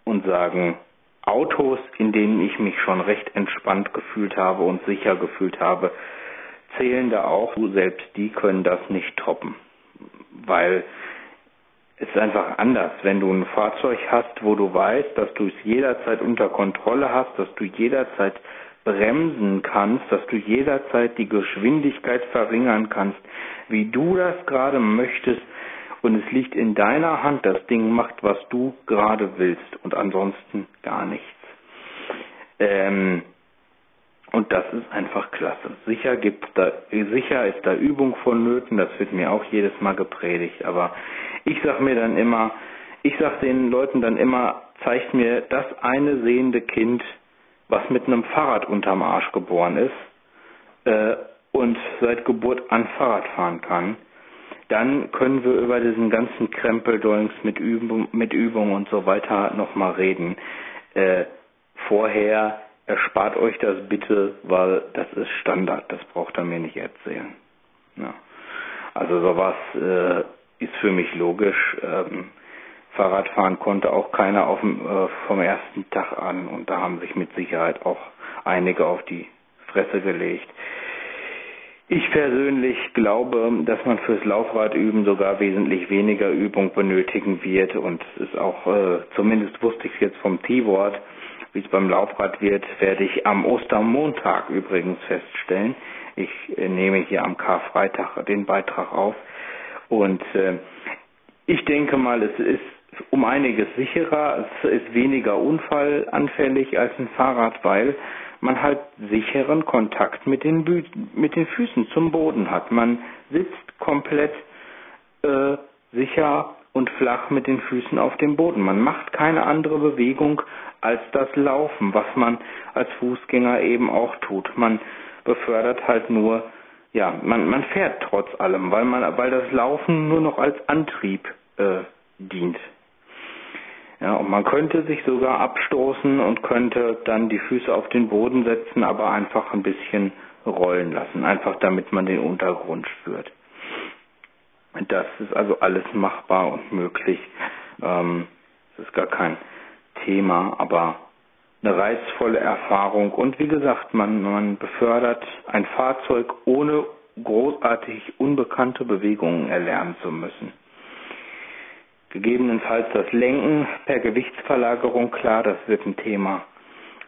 und sagen, Autos, in denen ich mich schon recht entspannt gefühlt habe und sicher gefühlt habe, zählen da auch. Selbst die können das nicht toppen, weil ist einfach anders, wenn du ein Fahrzeug hast, wo du weißt, dass du es jederzeit unter Kontrolle hast, dass du jederzeit bremsen kannst, dass du jederzeit die Geschwindigkeit verringern kannst, wie du das gerade möchtest. Und es liegt in deiner Hand, das Ding macht, was du gerade willst und ansonsten gar nichts. Ähm, und das ist einfach klasse. Sicher gibt's da, sicher ist da Übung vonnöten, das wird mir auch jedes Mal gepredigt, aber ich sag mir dann immer, ich sag den Leuten dann immer, zeigt mir das eine sehende Kind, was mit einem Fahrrad unterm Arsch geboren ist äh, und seit Geburt an Fahrrad fahren kann. Dann können wir über diesen ganzen Krempeldolings mit Übung, mit Übung und so weiter nochmal reden. Äh, vorher erspart euch das bitte, weil das ist Standard, das braucht er mir nicht erzählen. Ja. Also sowas äh, ist für mich logisch. Ähm, Fahrradfahren konnte auch keiner auf dem, äh, vom ersten Tag an und da haben sich mit Sicherheit auch einige auf die Fresse gelegt. Ich persönlich glaube, dass man fürs Laufradüben sogar wesentlich weniger Übung benötigen wird und es ist auch, äh, zumindest wusste ich es jetzt vom T-Wort, wie es beim Laufrad wird, werde ich am Ostermontag übrigens feststellen. Ich äh, nehme hier am Karfreitag den Beitrag auf. Und äh, ich denke mal, es ist um einiges sicherer, es ist weniger unfallanfällig als ein Fahrrad, weil man halt sicheren Kontakt mit den, Bü mit den Füßen zum Boden hat. Man sitzt komplett äh, sicher und flach mit den Füßen auf dem Boden. Man macht keine andere Bewegung als das Laufen, was man als Fußgänger eben auch tut. Man befördert halt nur ja, man, man fährt trotz allem, weil man, weil das Laufen nur noch als Antrieb äh, dient. Ja, und man könnte sich sogar abstoßen und könnte dann die Füße auf den Boden setzen, aber einfach ein bisschen rollen lassen, einfach damit man den Untergrund spürt. Das ist also alles machbar und möglich. Ähm, das ist gar kein Thema, aber eine reizvolle Erfahrung und wie gesagt, man, man befördert ein Fahrzeug ohne großartig unbekannte Bewegungen erlernen zu müssen. Gegebenenfalls das Lenken per Gewichtsverlagerung, klar, das wird ein Thema,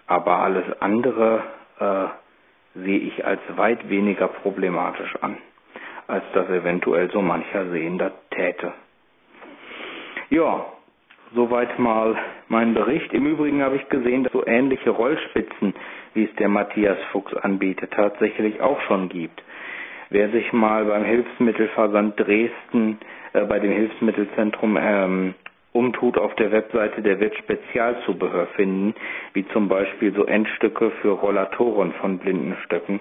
aber alles andere äh, sehe ich als weit weniger problematisch an, als das eventuell so mancher Sehender täte. Ja, Soweit mal mein Bericht. Im Übrigen habe ich gesehen, dass so ähnliche Rollspitzen, wie es der Matthias Fuchs anbietet, tatsächlich auch schon gibt. Wer sich mal beim Hilfsmittelversand Dresden, äh, bei dem Hilfsmittelzentrum ähm, umtut auf der Webseite, der wird Spezialzubehör finden, wie zum Beispiel so Endstücke für Rollatoren von Blindenstöcken.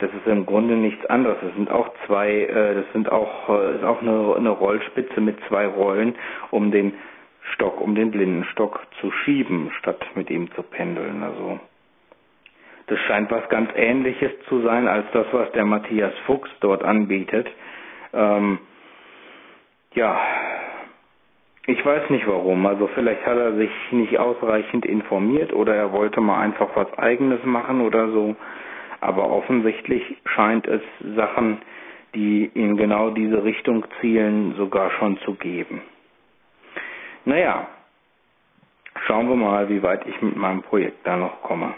Das ist im Grunde nichts anderes. Das sind auch zwei, äh, das sind auch, äh, ist auch eine, eine Rollspitze mit zwei Rollen, um den Stock, um den Blindenstock zu schieben, statt mit ihm zu pendeln. Also das scheint was ganz Ähnliches zu sein als das, was der Matthias Fuchs dort anbietet. Ähm, ja, ich weiß nicht warum. Also vielleicht hat er sich nicht ausreichend informiert oder er wollte mal einfach was Eigenes machen oder so. Aber offensichtlich scheint es Sachen die in genau diese Richtung zielen, sogar schon zu geben. Naja, schauen wir mal, wie weit ich mit meinem Projekt da noch komme.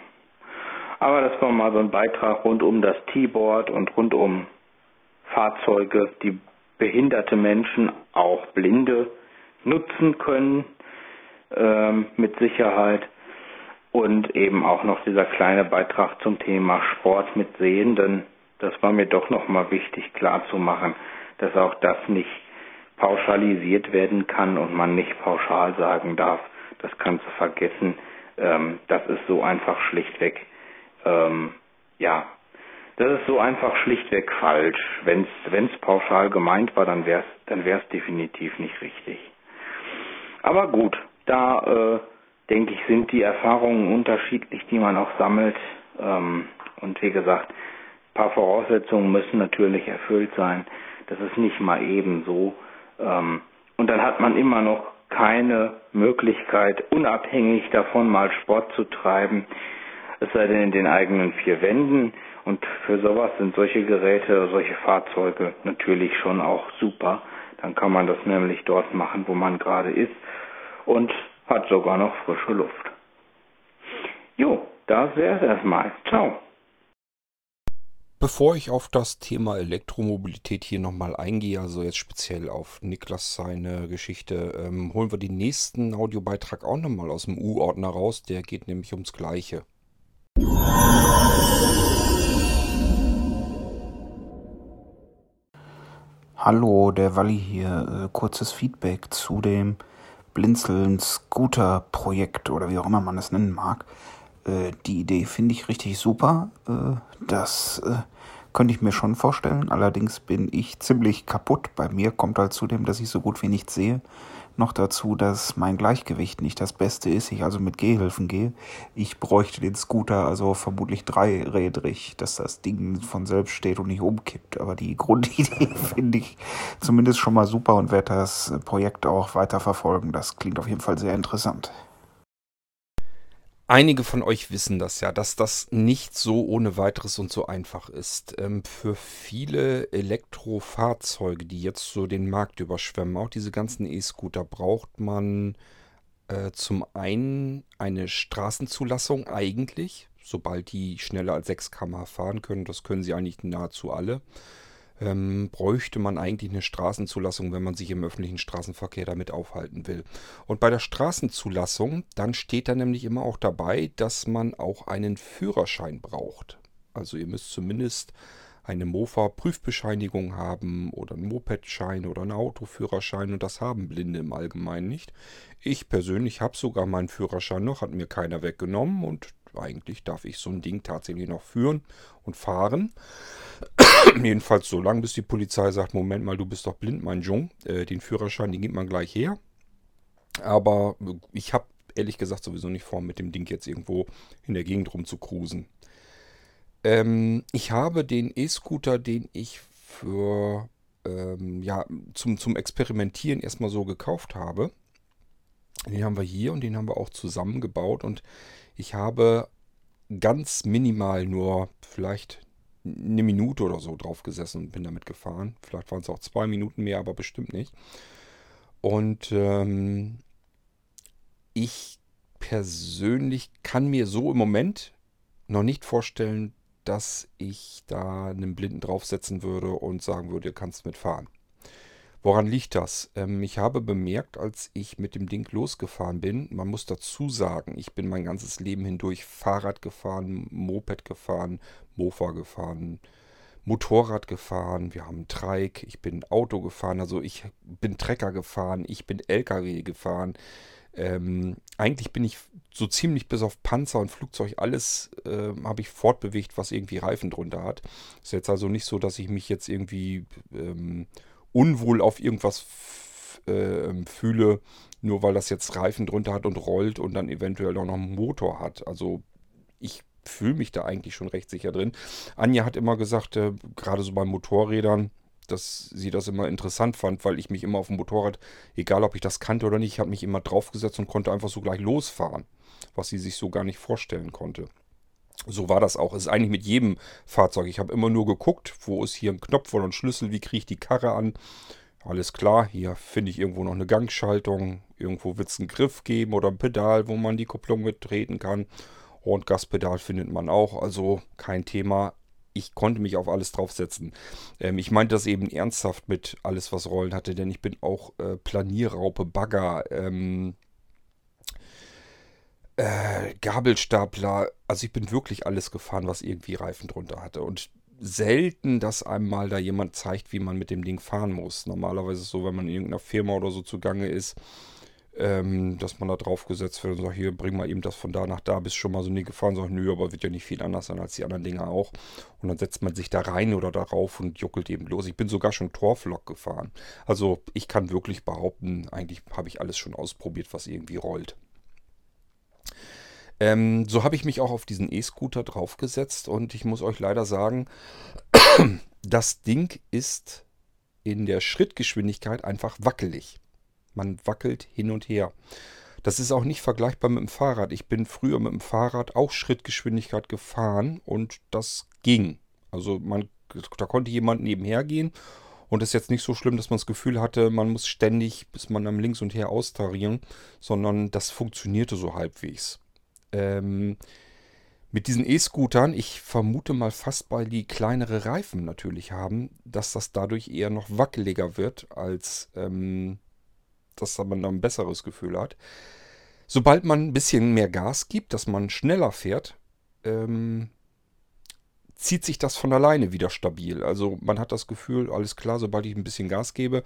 Aber das war mal so ein Beitrag rund um das T-Board und rund um Fahrzeuge, die behinderte Menschen, auch Blinde, nutzen können, ähm, mit Sicherheit. Und eben auch noch dieser kleine Beitrag zum Thema Sport mit Sehenden. Das war mir doch nochmal wichtig klarzumachen, dass auch das nicht pauschalisiert werden kann und man nicht pauschal sagen darf, das kannst du vergessen. Ähm, das ist so einfach schlichtweg, ähm, ja, das ist so einfach schlichtweg falsch. Wenn es pauschal gemeint war, dann wäre es dann wär's definitiv nicht richtig. Aber gut, da äh, denke ich, sind die Erfahrungen unterschiedlich, die man auch sammelt. Ähm, und wie gesagt, ein paar Voraussetzungen müssen natürlich erfüllt sein. Das ist nicht mal eben so. Ähm, und dann hat man immer noch keine Möglichkeit, unabhängig davon mal Sport zu treiben, es sei denn in den eigenen vier Wänden. Und für sowas sind solche Geräte, solche Fahrzeuge natürlich schon auch super. Dann kann man das nämlich dort machen, wo man gerade ist und hat sogar noch frische Luft. Jo, das wäre es erstmal. Ciao. Bevor ich auf das Thema Elektromobilität hier nochmal eingehe, also jetzt speziell auf Niklas seine Geschichte, ähm, holen wir den nächsten Audiobeitrag auch nochmal aus dem U-Ordner raus. Der geht nämlich ums Gleiche. Hallo, der Walli hier. Äh, kurzes Feedback zu dem Blinzeln Scooter Projekt oder wie auch immer man es nennen mag. Äh, die Idee finde ich richtig super. Äh, das äh, könnte ich mir schon vorstellen. Allerdings bin ich ziemlich kaputt. Bei mir kommt halt zudem, dass ich so gut wie nichts sehe. Noch dazu, dass mein Gleichgewicht nicht das Beste ist, ich also mit Gehhilfen gehe. Ich bräuchte den Scooter also vermutlich dreirädrig, dass das Ding von selbst steht und nicht umkippt. Aber die Grundidee finde ich zumindest schon mal super und werde das Projekt auch weiter verfolgen. Das klingt auf jeden Fall sehr interessant. Einige von euch wissen das ja, dass das nicht so ohne weiteres und so einfach ist. Ähm, für viele Elektrofahrzeuge, die jetzt so den Markt überschwemmen, auch diese ganzen E-Scooter, braucht man äh, zum einen eine Straßenzulassung eigentlich, sobald die schneller als 6 km fahren können. Das können sie eigentlich nahezu alle ähm, bräuchte man eigentlich eine Straßenzulassung, wenn man sich im öffentlichen Straßenverkehr damit aufhalten will. Und bei der Straßenzulassung, dann steht da nämlich immer auch dabei, dass man auch einen Führerschein braucht. Also ihr müsst zumindest eine Mofa-Prüfbescheinigung haben oder einen Mopedschein oder einen Autoführerschein und das haben Blinde im Allgemeinen nicht. Ich persönlich habe sogar meinen Führerschein noch, hat mir keiner weggenommen und eigentlich darf ich so ein Ding tatsächlich noch führen und fahren. Jedenfalls so lange, bis die Polizei sagt, Moment mal, du bist doch blind, mein Jung. Äh, den Führerschein, den gibt man gleich her. Aber ich habe ehrlich gesagt sowieso nicht vor, mit dem Ding jetzt irgendwo in der Gegend rumzukrusen. Ähm, ich habe den E-Scooter, den ich für ähm, ja, zum, zum Experimentieren erstmal so gekauft habe. Den haben wir hier und den haben wir auch zusammengebaut und ich habe ganz minimal nur vielleicht eine Minute oder so drauf gesessen und bin damit gefahren. Vielleicht waren es auch zwei Minuten mehr, aber bestimmt nicht. Und ähm, ich persönlich kann mir so im Moment noch nicht vorstellen, dass ich da einen Blinden draufsetzen würde und sagen würde, du kannst mitfahren. Woran liegt das? Ähm, ich habe bemerkt, als ich mit dem Ding losgefahren bin, man muss dazu sagen, ich bin mein ganzes Leben hindurch Fahrrad gefahren, Moped gefahren, Mofa gefahren, Motorrad gefahren, wir haben Trike, ich bin Auto gefahren, also ich bin Trecker gefahren, ich bin LKW gefahren. Ähm, eigentlich bin ich so ziemlich bis auf Panzer und Flugzeug alles äh, habe ich fortbewegt, was irgendwie Reifen drunter hat. Ist jetzt also nicht so, dass ich mich jetzt irgendwie ähm, unwohl auf irgendwas äh, fühle, nur weil das jetzt Reifen drunter hat und rollt und dann eventuell auch noch einen Motor hat. Also ich fühle mich da eigentlich schon recht sicher drin. Anja hat immer gesagt, äh, gerade so bei Motorrädern, dass sie das immer interessant fand, weil ich mich immer auf dem Motorrad, egal ob ich das kannte oder nicht, habe mich immer draufgesetzt und konnte einfach so gleich losfahren, was sie sich so gar nicht vorstellen konnte. So war das auch. Es ist eigentlich mit jedem Fahrzeug. Ich habe immer nur geguckt, wo ist hier ein Knopf oder ein Schlüssel, wie kriege ich die Karre an. Alles klar, hier finde ich irgendwo noch eine Gangschaltung. Irgendwo wird es einen Griff geben oder ein Pedal, wo man die Kupplung mittreten kann. Und Gaspedal findet man auch. Also kein Thema. Ich konnte mich auf alles draufsetzen. Ähm, ich meinte das eben ernsthaft mit alles, was Rollen hatte, denn ich bin auch äh, Planierraupe, Bagger, ähm, äh, Gabelstapler. Also ich bin wirklich alles gefahren, was irgendwie Reifen drunter hatte. Und selten, dass einem mal da jemand zeigt, wie man mit dem Ding fahren muss. Normalerweise ist es so, wenn man in irgendeiner Firma oder so zugange ist, ähm, dass man da drauf gesetzt wird und sagt, hier, bring mal eben das von da nach da, bist schon mal so nie gefahren. Sagt, nö, aber wird ja nicht viel anders sein als die anderen Dinger auch. Und dann setzt man sich da rein oder darauf und juckelt eben los. Ich bin sogar schon Torflok gefahren. Also ich kann wirklich behaupten, eigentlich habe ich alles schon ausprobiert, was irgendwie rollt. Ähm, so habe ich mich auch auf diesen E-Scooter draufgesetzt und ich muss euch leider sagen, das Ding ist in der Schrittgeschwindigkeit einfach wackelig. Man wackelt hin und her. Das ist auch nicht vergleichbar mit dem Fahrrad. Ich bin früher mit dem Fahrrad auch Schrittgeschwindigkeit gefahren und das ging. Also man, da konnte jemand nebenher gehen und es ist jetzt nicht so schlimm, dass man das Gefühl hatte, man muss ständig, bis man am links und her austarieren, sondern das funktionierte so halbwegs. Ähm, mit diesen E-Scootern, ich vermute mal fast, weil die kleinere Reifen natürlich haben, dass das dadurch eher noch wackeliger wird, als ähm, dass man ein besseres Gefühl hat. Sobald man ein bisschen mehr Gas gibt, dass man schneller fährt, ähm, zieht sich das von alleine wieder stabil. Also man hat das Gefühl, alles klar, sobald ich ein bisschen Gas gebe,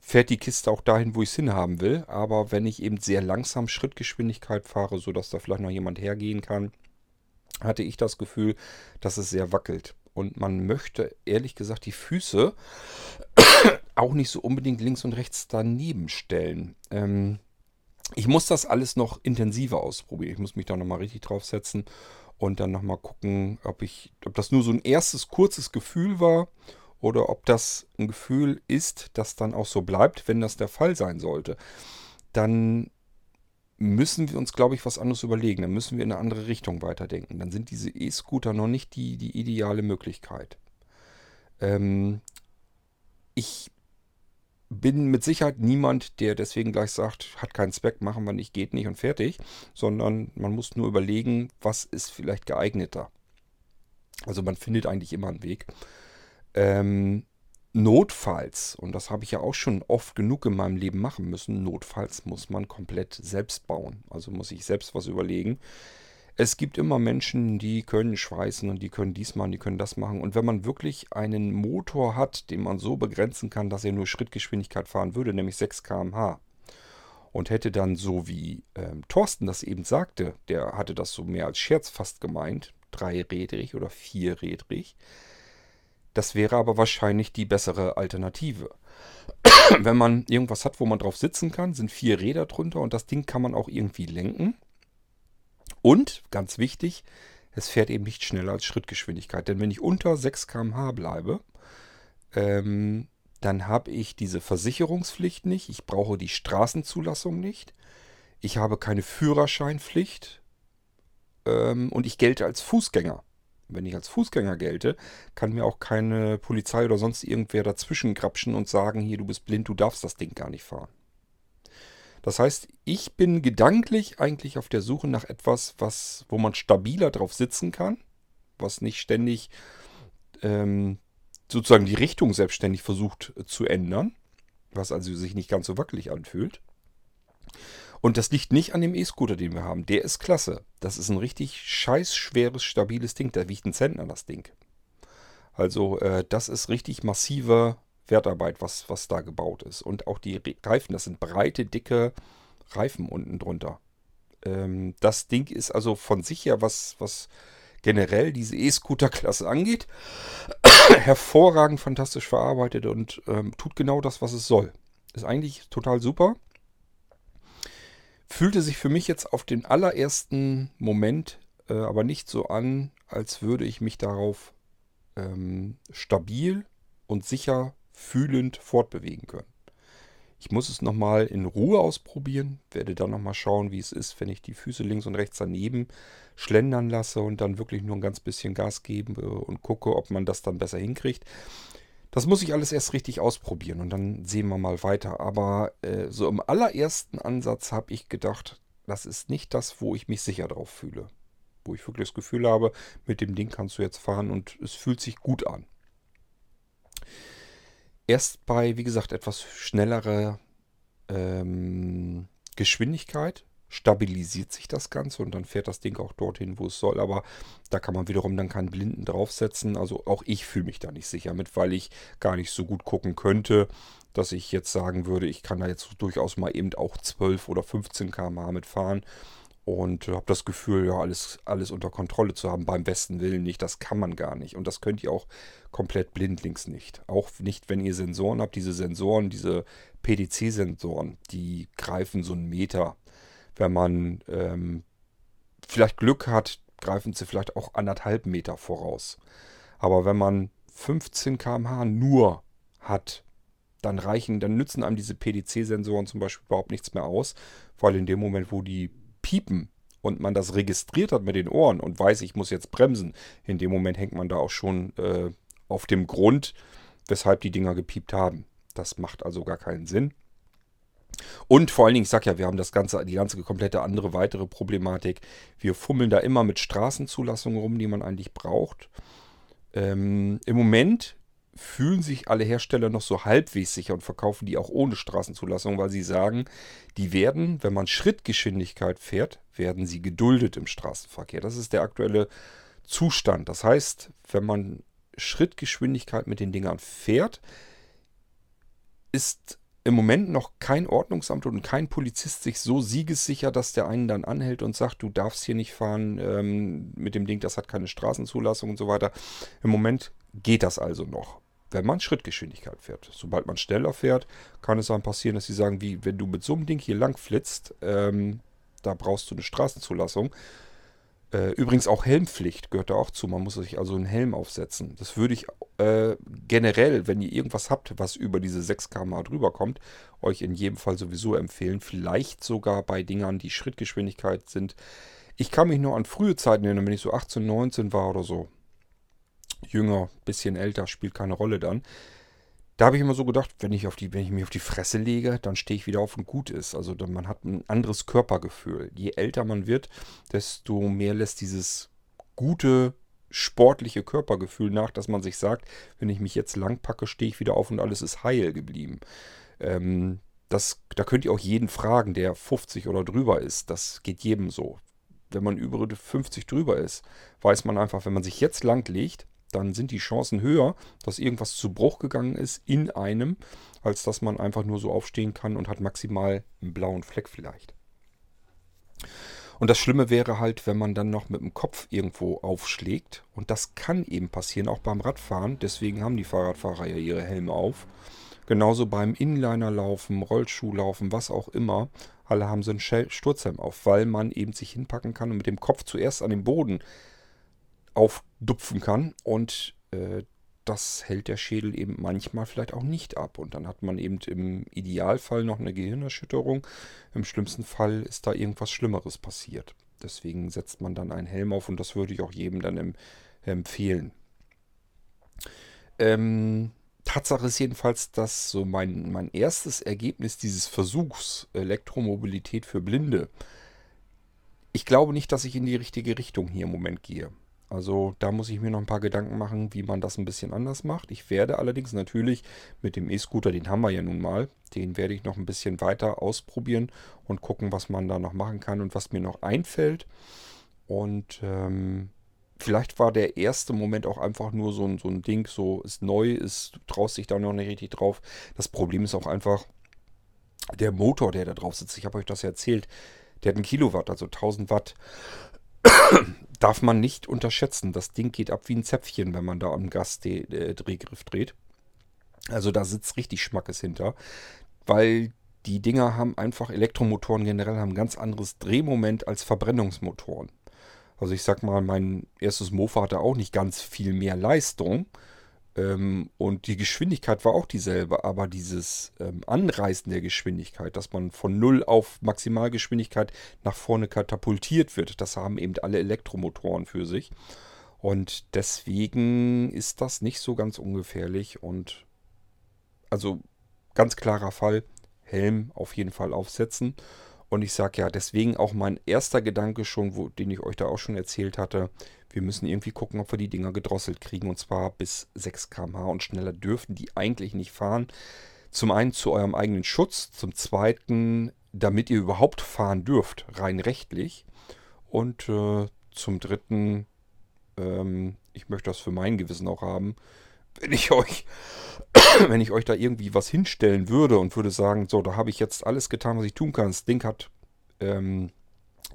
fährt die Kiste auch dahin, wo ich es hinhaben will. Aber wenn ich eben sehr langsam Schrittgeschwindigkeit fahre, sodass da vielleicht noch jemand hergehen kann, hatte ich das Gefühl, dass es sehr wackelt. Und man möchte ehrlich gesagt die Füße auch nicht so unbedingt links und rechts daneben stellen. Ähm, ich muss das alles noch intensiver ausprobieren. Ich muss mich da nochmal richtig draufsetzen und dann nochmal gucken, ob ich, ob das nur so ein erstes kurzes Gefühl war oder ob das ein Gefühl ist, das dann auch so bleibt, wenn das der Fall sein sollte. Dann müssen wir uns, glaube ich, was anderes überlegen. Dann müssen wir in eine andere Richtung weiterdenken. Dann sind diese E-Scooter noch nicht die, die ideale Möglichkeit. Ähm, ich bin mit Sicherheit niemand, der deswegen gleich sagt, hat keinen Zweck, machen wir nicht, geht nicht und fertig, sondern man muss nur überlegen, was ist vielleicht geeigneter. Also man findet eigentlich immer einen Weg. Ähm, notfalls, und das habe ich ja auch schon oft genug in meinem Leben machen müssen, notfalls muss man komplett selbst bauen. Also muss ich selbst was überlegen. Es gibt immer Menschen, die können schweißen und die können dies machen, die können das machen. Und wenn man wirklich einen Motor hat, den man so begrenzen kann, dass er nur Schrittgeschwindigkeit fahren würde, nämlich 6 km/h, und hätte dann so wie ähm, Thorsten das eben sagte, der hatte das so mehr als Scherz fast gemeint, dreirädrig oder vierrädrig, das wäre aber wahrscheinlich die bessere Alternative. Wenn man irgendwas hat, wo man drauf sitzen kann, sind vier Räder drunter und das Ding kann man auch irgendwie lenken. Und, ganz wichtig, es fährt eben nicht schneller als Schrittgeschwindigkeit. Denn wenn ich unter 6 km/h bleibe, ähm, dann habe ich diese Versicherungspflicht nicht, ich brauche die Straßenzulassung nicht, ich habe keine Führerscheinpflicht ähm, und ich gelte als Fußgänger. Wenn ich als Fußgänger gelte, kann mir auch keine Polizei oder sonst irgendwer dazwischen grapschen und sagen, hier, du bist blind, du darfst das Ding gar nicht fahren. Das heißt, ich bin gedanklich eigentlich auf der Suche nach etwas, was, wo man stabiler drauf sitzen kann, was nicht ständig ähm, sozusagen die Richtung selbstständig versucht zu ändern, was also sich nicht ganz so wackelig anfühlt. Und das liegt nicht an dem E-Scooter, den wir haben. Der ist klasse. Das ist ein richtig scheiß schweres, stabiles Ding. Da wiegt ein Zentner das Ding. Also äh, das ist richtig massiver Wertarbeit, was, was da gebaut ist. Und auch die Reifen, das sind breite, dicke Reifen unten drunter. Ähm, das Ding ist also von sich her, was, was generell diese E-Scooter-Klasse angeht, hervorragend fantastisch verarbeitet und ähm, tut genau das, was es soll. Ist eigentlich total super. Fühlte sich für mich jetzt auf den allerersten Moment äh, aber nicht so an, als würde ich mich darauf ähm, stabil und sicher fühlend fortbewegen können. Ich muss es nochmal in Ruhe ausprobieren, werde dann nochmal schauen, wie es ist, wenn ich die Füße links und rechts daneben schlendern lasse und dann wirklich nur ein ganz bisschen Gas gebe und gucke, ob man das dann besser hinkriegt. Das muss ich alles erst richtig ausprobieren und dann sehen wir mal weiter. Aber äh, so im allerersten Ansatz habe ich gedacht, das ist nicht das, wo ich mich sicher drauf fühle. Wo ich wirklich das Gefühl habe, mit dem Ding kannst du jetzt fahren und es fühlt sich gut an. Erst bei, wie gesagt, etwas schnellerer ähm, Geschwindigkeit stabilisiert sich das Ganze und dann fährt das Ding auch dorthin, wo es soll. Aber da kann man wiederum dann keinen Blinden draufsetzen. Also auch ich fühle mich da nicht sicher mit, weil ich gar nicht so gut gucken könnte, dass ich jetzt sagen würde, ich kann da jetzt durchaus mal eben auch 12 oder 15 km/h mitfahren und habe das Gefühl, ja, alles, alles unter Kontrolle zu haben, beim besten Willen nicht. Das kann man gar nicht. Und das könnt ihr auch komplett blindlings nicht. Auch nicht, wenn ihr Sensoren habt. Diese Sensoren, diese PDC-Sensoren, die greifen so einen Meter. Wenn man ähm, vielleicht Glück hat, greifen sie vielleicht auch anderthalb Meter voraus. Aber wenn man 15 km/h nur hat, dann reichen, dann nützen einem diese PDC-Sensoren zum Beispiel überhaupt nichts mehr aus, weil in dem Moment, wo die piepen und man das registriert hat mit den Ohren und weiß, ich muss jetzt bremsen, in dem Moment hängt man da auch schon äh, auf dem Grund, weshalb die Dinger gepiept haben. Das macht also gar keinen Sinn. Und vor allen Dingen, ich sag ja, wir haben das ganze, die ganze komplette andere weitere Problematik. Wir fummeln da immer mit Straßenzulassungen rum, die man eigentlich braucht. Ähm, Im Moment fühlen sich alle Hersteller noch so halbwegs sicher und verkaufen die auch ohne Straßenzulassung, weil sie sagen, die werden, wenn man Schrittgeschwindigkeit fährt, werden sie geduldet im Straßenverkehr. Das ist der aktuelle Zustand. Das heißt, wenn man Schrittgeschwindigkeit mit den Dingern fährt, ist im Moment noch kein Ordnungsamt und kein Polizist sich so siegessicher, dass der einen dann anhält und sagt, du darfst hier nicht fahren ähm, mit dem Ding, das hat keine Straßenzulassung und so weiter. Im Moment geht das also noch wenn man Schrittgeschwindigkeit fährt. Sobald man schneller fährt, kann es dann passieren, dass sie sagen, wie wenn du mit so einem Ding hier lang flitzt, ähm, da brauchst du eine Straßenzulassung. Äh, übrigens auch Helmpflicht gehört da auch zu. Man muss sich also einen Helm aufsetzen. Das würde ich äh, generell, wenn ihr irgendwas habt, was über diese 6 km drüber kommt, euch in jedem Fall sowieso empfehlen. Vielleicht sogar bei Dingern, die Schrittgeschwindigkeit sind. Ich kann mich nur an frühe Zeiten erinnern, wenn ich so 18, 19 war oder so jünger, bisschen älter, spielt keine Rolle dann. Da habe ich immer so gedacht, wenn ich, auf die, wenn ich mich auf die Fresse lege, dann stehe ich wieder auf und gut ist. Also man hat ein anderes Körpergefühl. Je älter man wird, desto mehr lässt dieses gute, sportliche Körpergefühl nach, dass man sich sagt, wenn ich mich jetzt lang packe, stehe ich wieder auf und alles ist heil geblieben. Ähm, das, da könnt ihr auch jeden fragen, der 50 oder drüber ist. Das geht jedem so. Wenn man über 50 drüber ist, weiß man einfach, wenn man sich jetzt lang legt, dann sind die Chancen höher, dass irgendwas zu Bruch gegangen ist in einem, als dass man einfach nur so aufstehen kann und hat maximal einen blauen Fleck vielleicht. Und das Schlimme wäre halt, wenn man dann noch mit dem Kopf irgendwo aufschlägt. Und das kann eben passieren, auch beim Radfahren. Deswegen haben die Fahrradfahrer ja ihre Helme auf. Genauso beim Inlinerlaufen, Rollschuhlaufen, was auch immer. Alle haben so einen Sturzhelm auf, weil man eben sich hinpacken kann und mit dem Kopf zuerst an den Boden aufdupfen kann. Und äh, das hält der Schädel eben manchmal vielleicht auch nicht ab. Und dann hat man eben im Idealfall noch eine Gehirnerschütterung. Im schlimmsten Fall ist da irgendwas Schlimmeres passiert. Deswegen setzt man dann einen Helm auf und das würde ich auch jedem dann em empfehlen. Ähm, Tatsache ist jedenfalls, dass so mein, mein erstes Ergebnis dieses Versuchs Elektromobilität für Blinde, ich glaube nicht, dass ich in die richtige Richtung hier im Moment gehe. Also da muss ich mir noch ein paar Gedanken machen, wie man das ein bisschen anders macht. Ich werde allerdings natürlich mit dem E-Scooter, den haben wir ja nun mal, den werde ich noch ein bisschen weiter ausprobieren und gucken, was man da noch machen kann und was mir noch einfällt. Und ähm, vielleicht war der erste Moment auch einfach nur so ein, so ein Ding, so ist neu, ist, traust dich da noch nicht richtig drauf. Das Problem ist auch einfach der Motor, der da drauf sitzt. Ich habe euch das ja erzählt. Der hat einen Kilowatt, also 1000 Watt darf man nicht unterschätzen. Das Ding geht ab wie ein Zäpfchen, wenn man da am Gasdrehgriff dreht. Also da sitzt richtig Schmackes hinter, weil die Dinger haben einfach, Elektromotoren generell haben ein ganz anderes Drehmoment als Verbrennungsmotoren. Also ich sag mal, mein erstes Mofa hatte auch nicht ganz viel mehr Leistung. Ähm, und die Geschwindigkeit war auch dieselbe, aber dieses ähm, Anreißen der Geschwindigkeit, dass man von Null auf Maximalgeschwindigkeit nach vorne katapultiert wird, das haben eben alle Elektromotoren für sich. Und deswegen ist das nicht so ganz ungefährlich und also ganz klarer Fall, Helm auf jeden Fall aufsetzen. Und ich sage ja, deswegen auch mein erster Gedanke schon, wo, den ich euch da auch schon erzählt hatte, wir müssen irgendwie gucken, ob wir die Dinger gedrosselt kriegen. Und zwar bis 6 km/h und schneller dürften die eigentlich nicht fahren. Zum einen zu eurem eigenen Schutz, zum zweiten, damit ihr überhaupt fahren dürft, rein rechtlich. Und äh, zum dritten, ähm, ich möchte das für mein Gewissen auch haben, wenn ich euch, wenn ich euch da irgendwie was hinstellen würde und würde sagen, so, da habe ich jetzt alles getan, was ich tun kann. Das Ding hat ähm,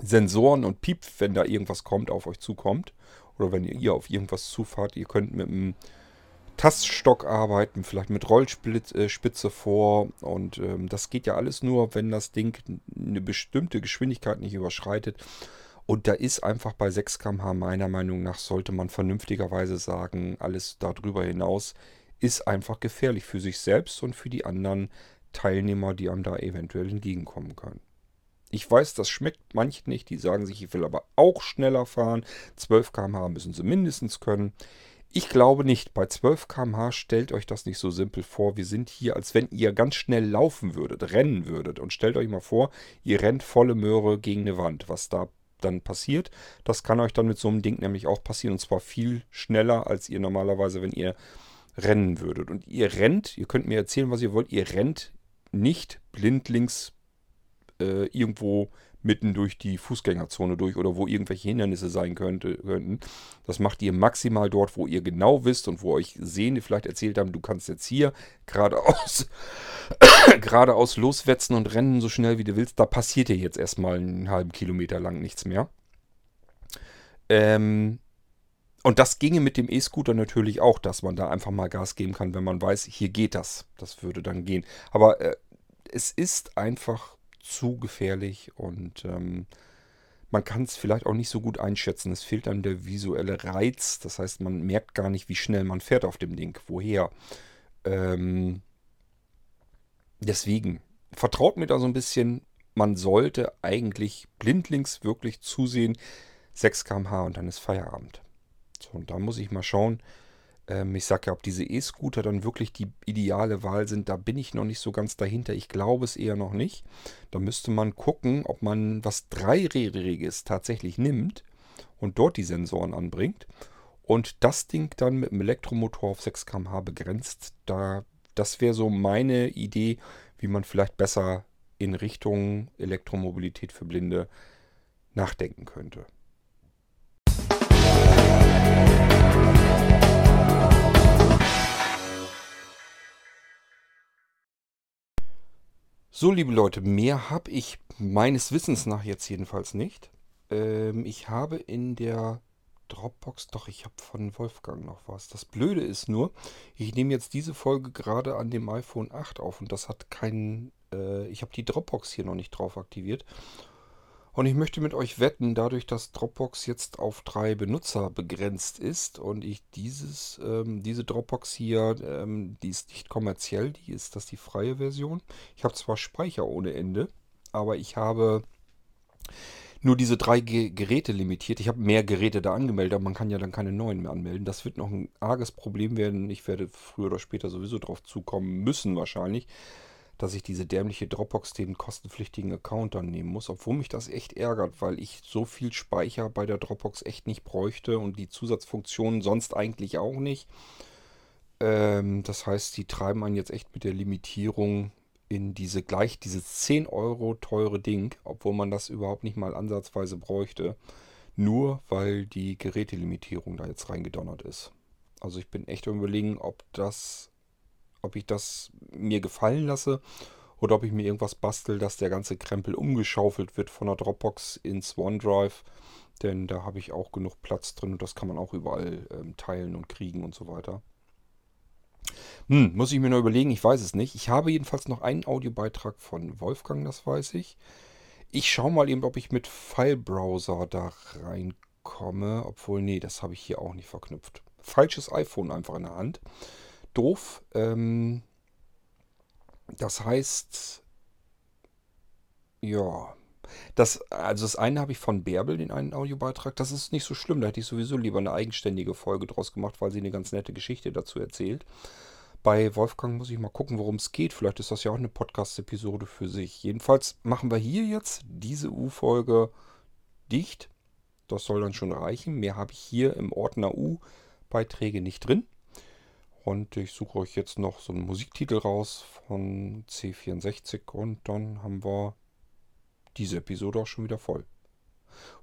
Sensoren und piept, wenn da irgendwas kommt, auf euch zukommt. Oder wenn ihr auf irgendwas zufahrt. Ihr könnt mit einem Taststock arbeiten, vielleicht mit Rollspitze äh, vor. Und ähm, das geht ja alles nur, wenn das Ding eine bestimmte Geschwindigkeit nicht überschreitet. Und da ist einfach bei 6 km/h meiner Meinung nach, sollte man vernünftigerweise sagen, alles darüber hinaus ist einfach gefährlich für sich selbst und für die anderen Teilnehmer, die einem da eventuell entgegenkommen können. Ich weiß, das schmeckt manchen nicht, die sagen sich, ich will aber auch schneller fahren. 12 km/h müssen sie mindestens können. Ich glaube nicht. Bei 12 km/h stellt euch das nicht so simpel vor. Wir sind hier, als wenn ihr ganz schnell laufen würdet, rennen würdet. Und stellt euch mal vor, ihr rennt volle Möhre gegen eine Wand. Was da dann passiert. Das kann euch dann mit so einem Ding nämlich auch passieren. Und zwar viel schneller, als ihr normalerweise, wenn ihr rennen würdet. Und ihr rennt, ihr könnt mir erzählen, was ihr wollt, ihr rennt nicht blindlings äh, irgendwo mitten durch die Fußgängerzone durch oder wo irgendwelche Hindernisse sein könnte, könnten. Das macht ihr maximal dort, wo ihr genau wisst und wo euch Sehende vielleicht erzählt haben, du kannst jetzt hier geradeaus, geradeaus loswetzen und rennen so schnell wie du willst. Da passiert dir jetzt erstmal einen halben Kilometer lang nichts mehr. Ähm, und das ginge mit dem E-Scooter natürlich auch, dass man da einfach mal Gas geben kann, wenn man weiß, hier geht das. Das würde dann gehen. Aber äh, es ist einfach zu gefährlich und ähm, man kann es vielleicht auch nicht so gut einschätzen. Es fehlt dann der visuelle Reiz. Das heißt, man merkt gar nicht, wie schnell man fährt auf dem Ding. Woher? Ähm, deswegen, vertraut mir da so ein bisschen. Man sollte eigentlich blindlings wirklich zusehen. 6 km/h und dann ist Feierabend. So, und da muss ich mal schauen, ähm, ich sage ja, ob diese E-Scooter dann wirklich die ideale Wahl sind, da bin ich noch nicht so ganz dahinter. Ich glaube es eher noch nicht. Da müsste man gucken, ob man was Dreirädriges tatsächlich nimmt und dort die Sensoren anbringt und das Ding dann mit einem Elektromotor auf 6 km/h begrenzt. Da, das wäre so meine Idee, wie man vielleicht besser in Richtung Elektromobilität für Blinde nachdenken könnte. So, liebe Leute, mehr habe ich meines Wissens nach jetzt jedenfalls nicht. Ähm, ich habe in der Dropbox, doch, ich habe von Wolfgang noch was. Das Blöde ist nur, ich nehme jetzt diese Folge gerade an dem iPhone 8 auf und das hat keinen, äh, ich habe die Dropbox hier noch nicht drauf aktiviert. Und ich möchte mit euch wetten, dadurch, dass Dropbox jetzt auf drei Benutzer begrenzt ist und ich dieses, ähm, diese Dropbox hier, ähm, die ist nicht kommerziell, die ist das die freie Version. Ich habe zwar Speicher ohne Ende, aber ich habe nur diese drei Ge Geräte limitiert. Ich habe mehr Geräte da angemeldet, aber man kann ja dann keine neuen mehr anmelden. Das wird noch ein arges Problem werden. Ich werde früher oder später sowieso drauf zukommen müssen wahrscheinlich dass ich diese dämliche Dropbox den kostenpflichtigen Account dann nehmen muss, obwohl mich das echt ärgert, weil ich so viel Speicher bei der Dropbox echt nicht bräuchte und die Zusatzfunktionen sonst eigentlich auch nicht. Ähm, das heißt, die treiben einen jetzt echt mit der Limitierung in diese gleich dieses 10 Euro teure Ding, obwohl man das überhaupt nicht mal ansatzweise bräuchte, nur weil die Gerätelimitierung da jetzt reingedonnert ist. Also ich bin echt überlegen, ob das ob ich das mir gefallen lasse oder ob ich mir irgendwas bastel, dass der ganze Krempel umgeschaufelt wird von der Dropbox ins OneDrive. Denn da habe ich auch genug Platz drin und das kann man auch überall ähm, teilen und kriegen und so weiter. Hm, muss ich mir nur überlegen, ich weiß es nicht. Ich habe jedenfalls noch einen Audiobeitrag von Wolfgang, das weiß ich. Ich schaue mal eben, ob ich mit File-Browser da reinkomme. Obwohl, nee, das habe ich hier auch nicht verknüpft. falsches iPhone einfach in der Hand. Doof. Ähm, das heißt, ja, das, also das eine habe ich von Bärbel, den einen Audiobeitrag. Das ist nicht so schlimm. Da hätte ich sowieso lieber eine eigenständige Folge draus gemacht, weil sie eine ganz nette Geschichte dazu erzählt. Bei Wolfgang muss ich mal gucken, worum es geht. Vielleicht ist das ja auch eine Podcast-Episode für sich. Jedenfalls machen wir hier jetzt diese U-Folge dicht. Das soll dann schon reichen. Mehr habe ich hier im Ordner U-Beiträge nicht drin. Und ich suche euch jetzt noch so einen Musiktitel raus von C64 und dann haben wir diese Episode auch schon wieder voll.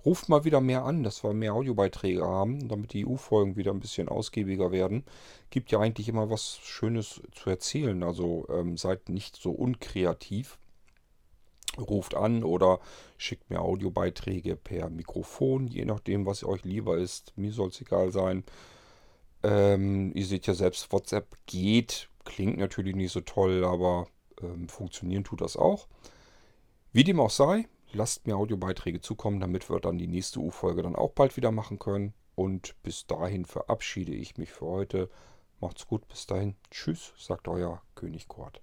Ruft mal wieder mehr an, dass wir mehr Audiobeiträge haben, damit die EU-Folgen wieder ein bisschen ausgiebiger werden. Gibt ja eigentlich immer was Schönes zu erzählen, also ähm, seid nicht so unkreativ. Ruft an oder schickt mir Audiobeiträge per Mikrofon, je nachdem, was euch lieber ist. Mir soll es egal sein. Ähm, ihr seht ja selbst, WhatsApp geht. Klingt natürlich nicht so toll, aber ähm, funktionieren tut das auch. Wie dem auch sei, lasst mir Audiobeiträge zukommen, damit wir dann die nächste U-Folge dann auch bald wieder machen können. Und bis dahin verabschiede ich mich für heute. Macht's gut, bis dahin. Tschüss, sagt euer König Kurt.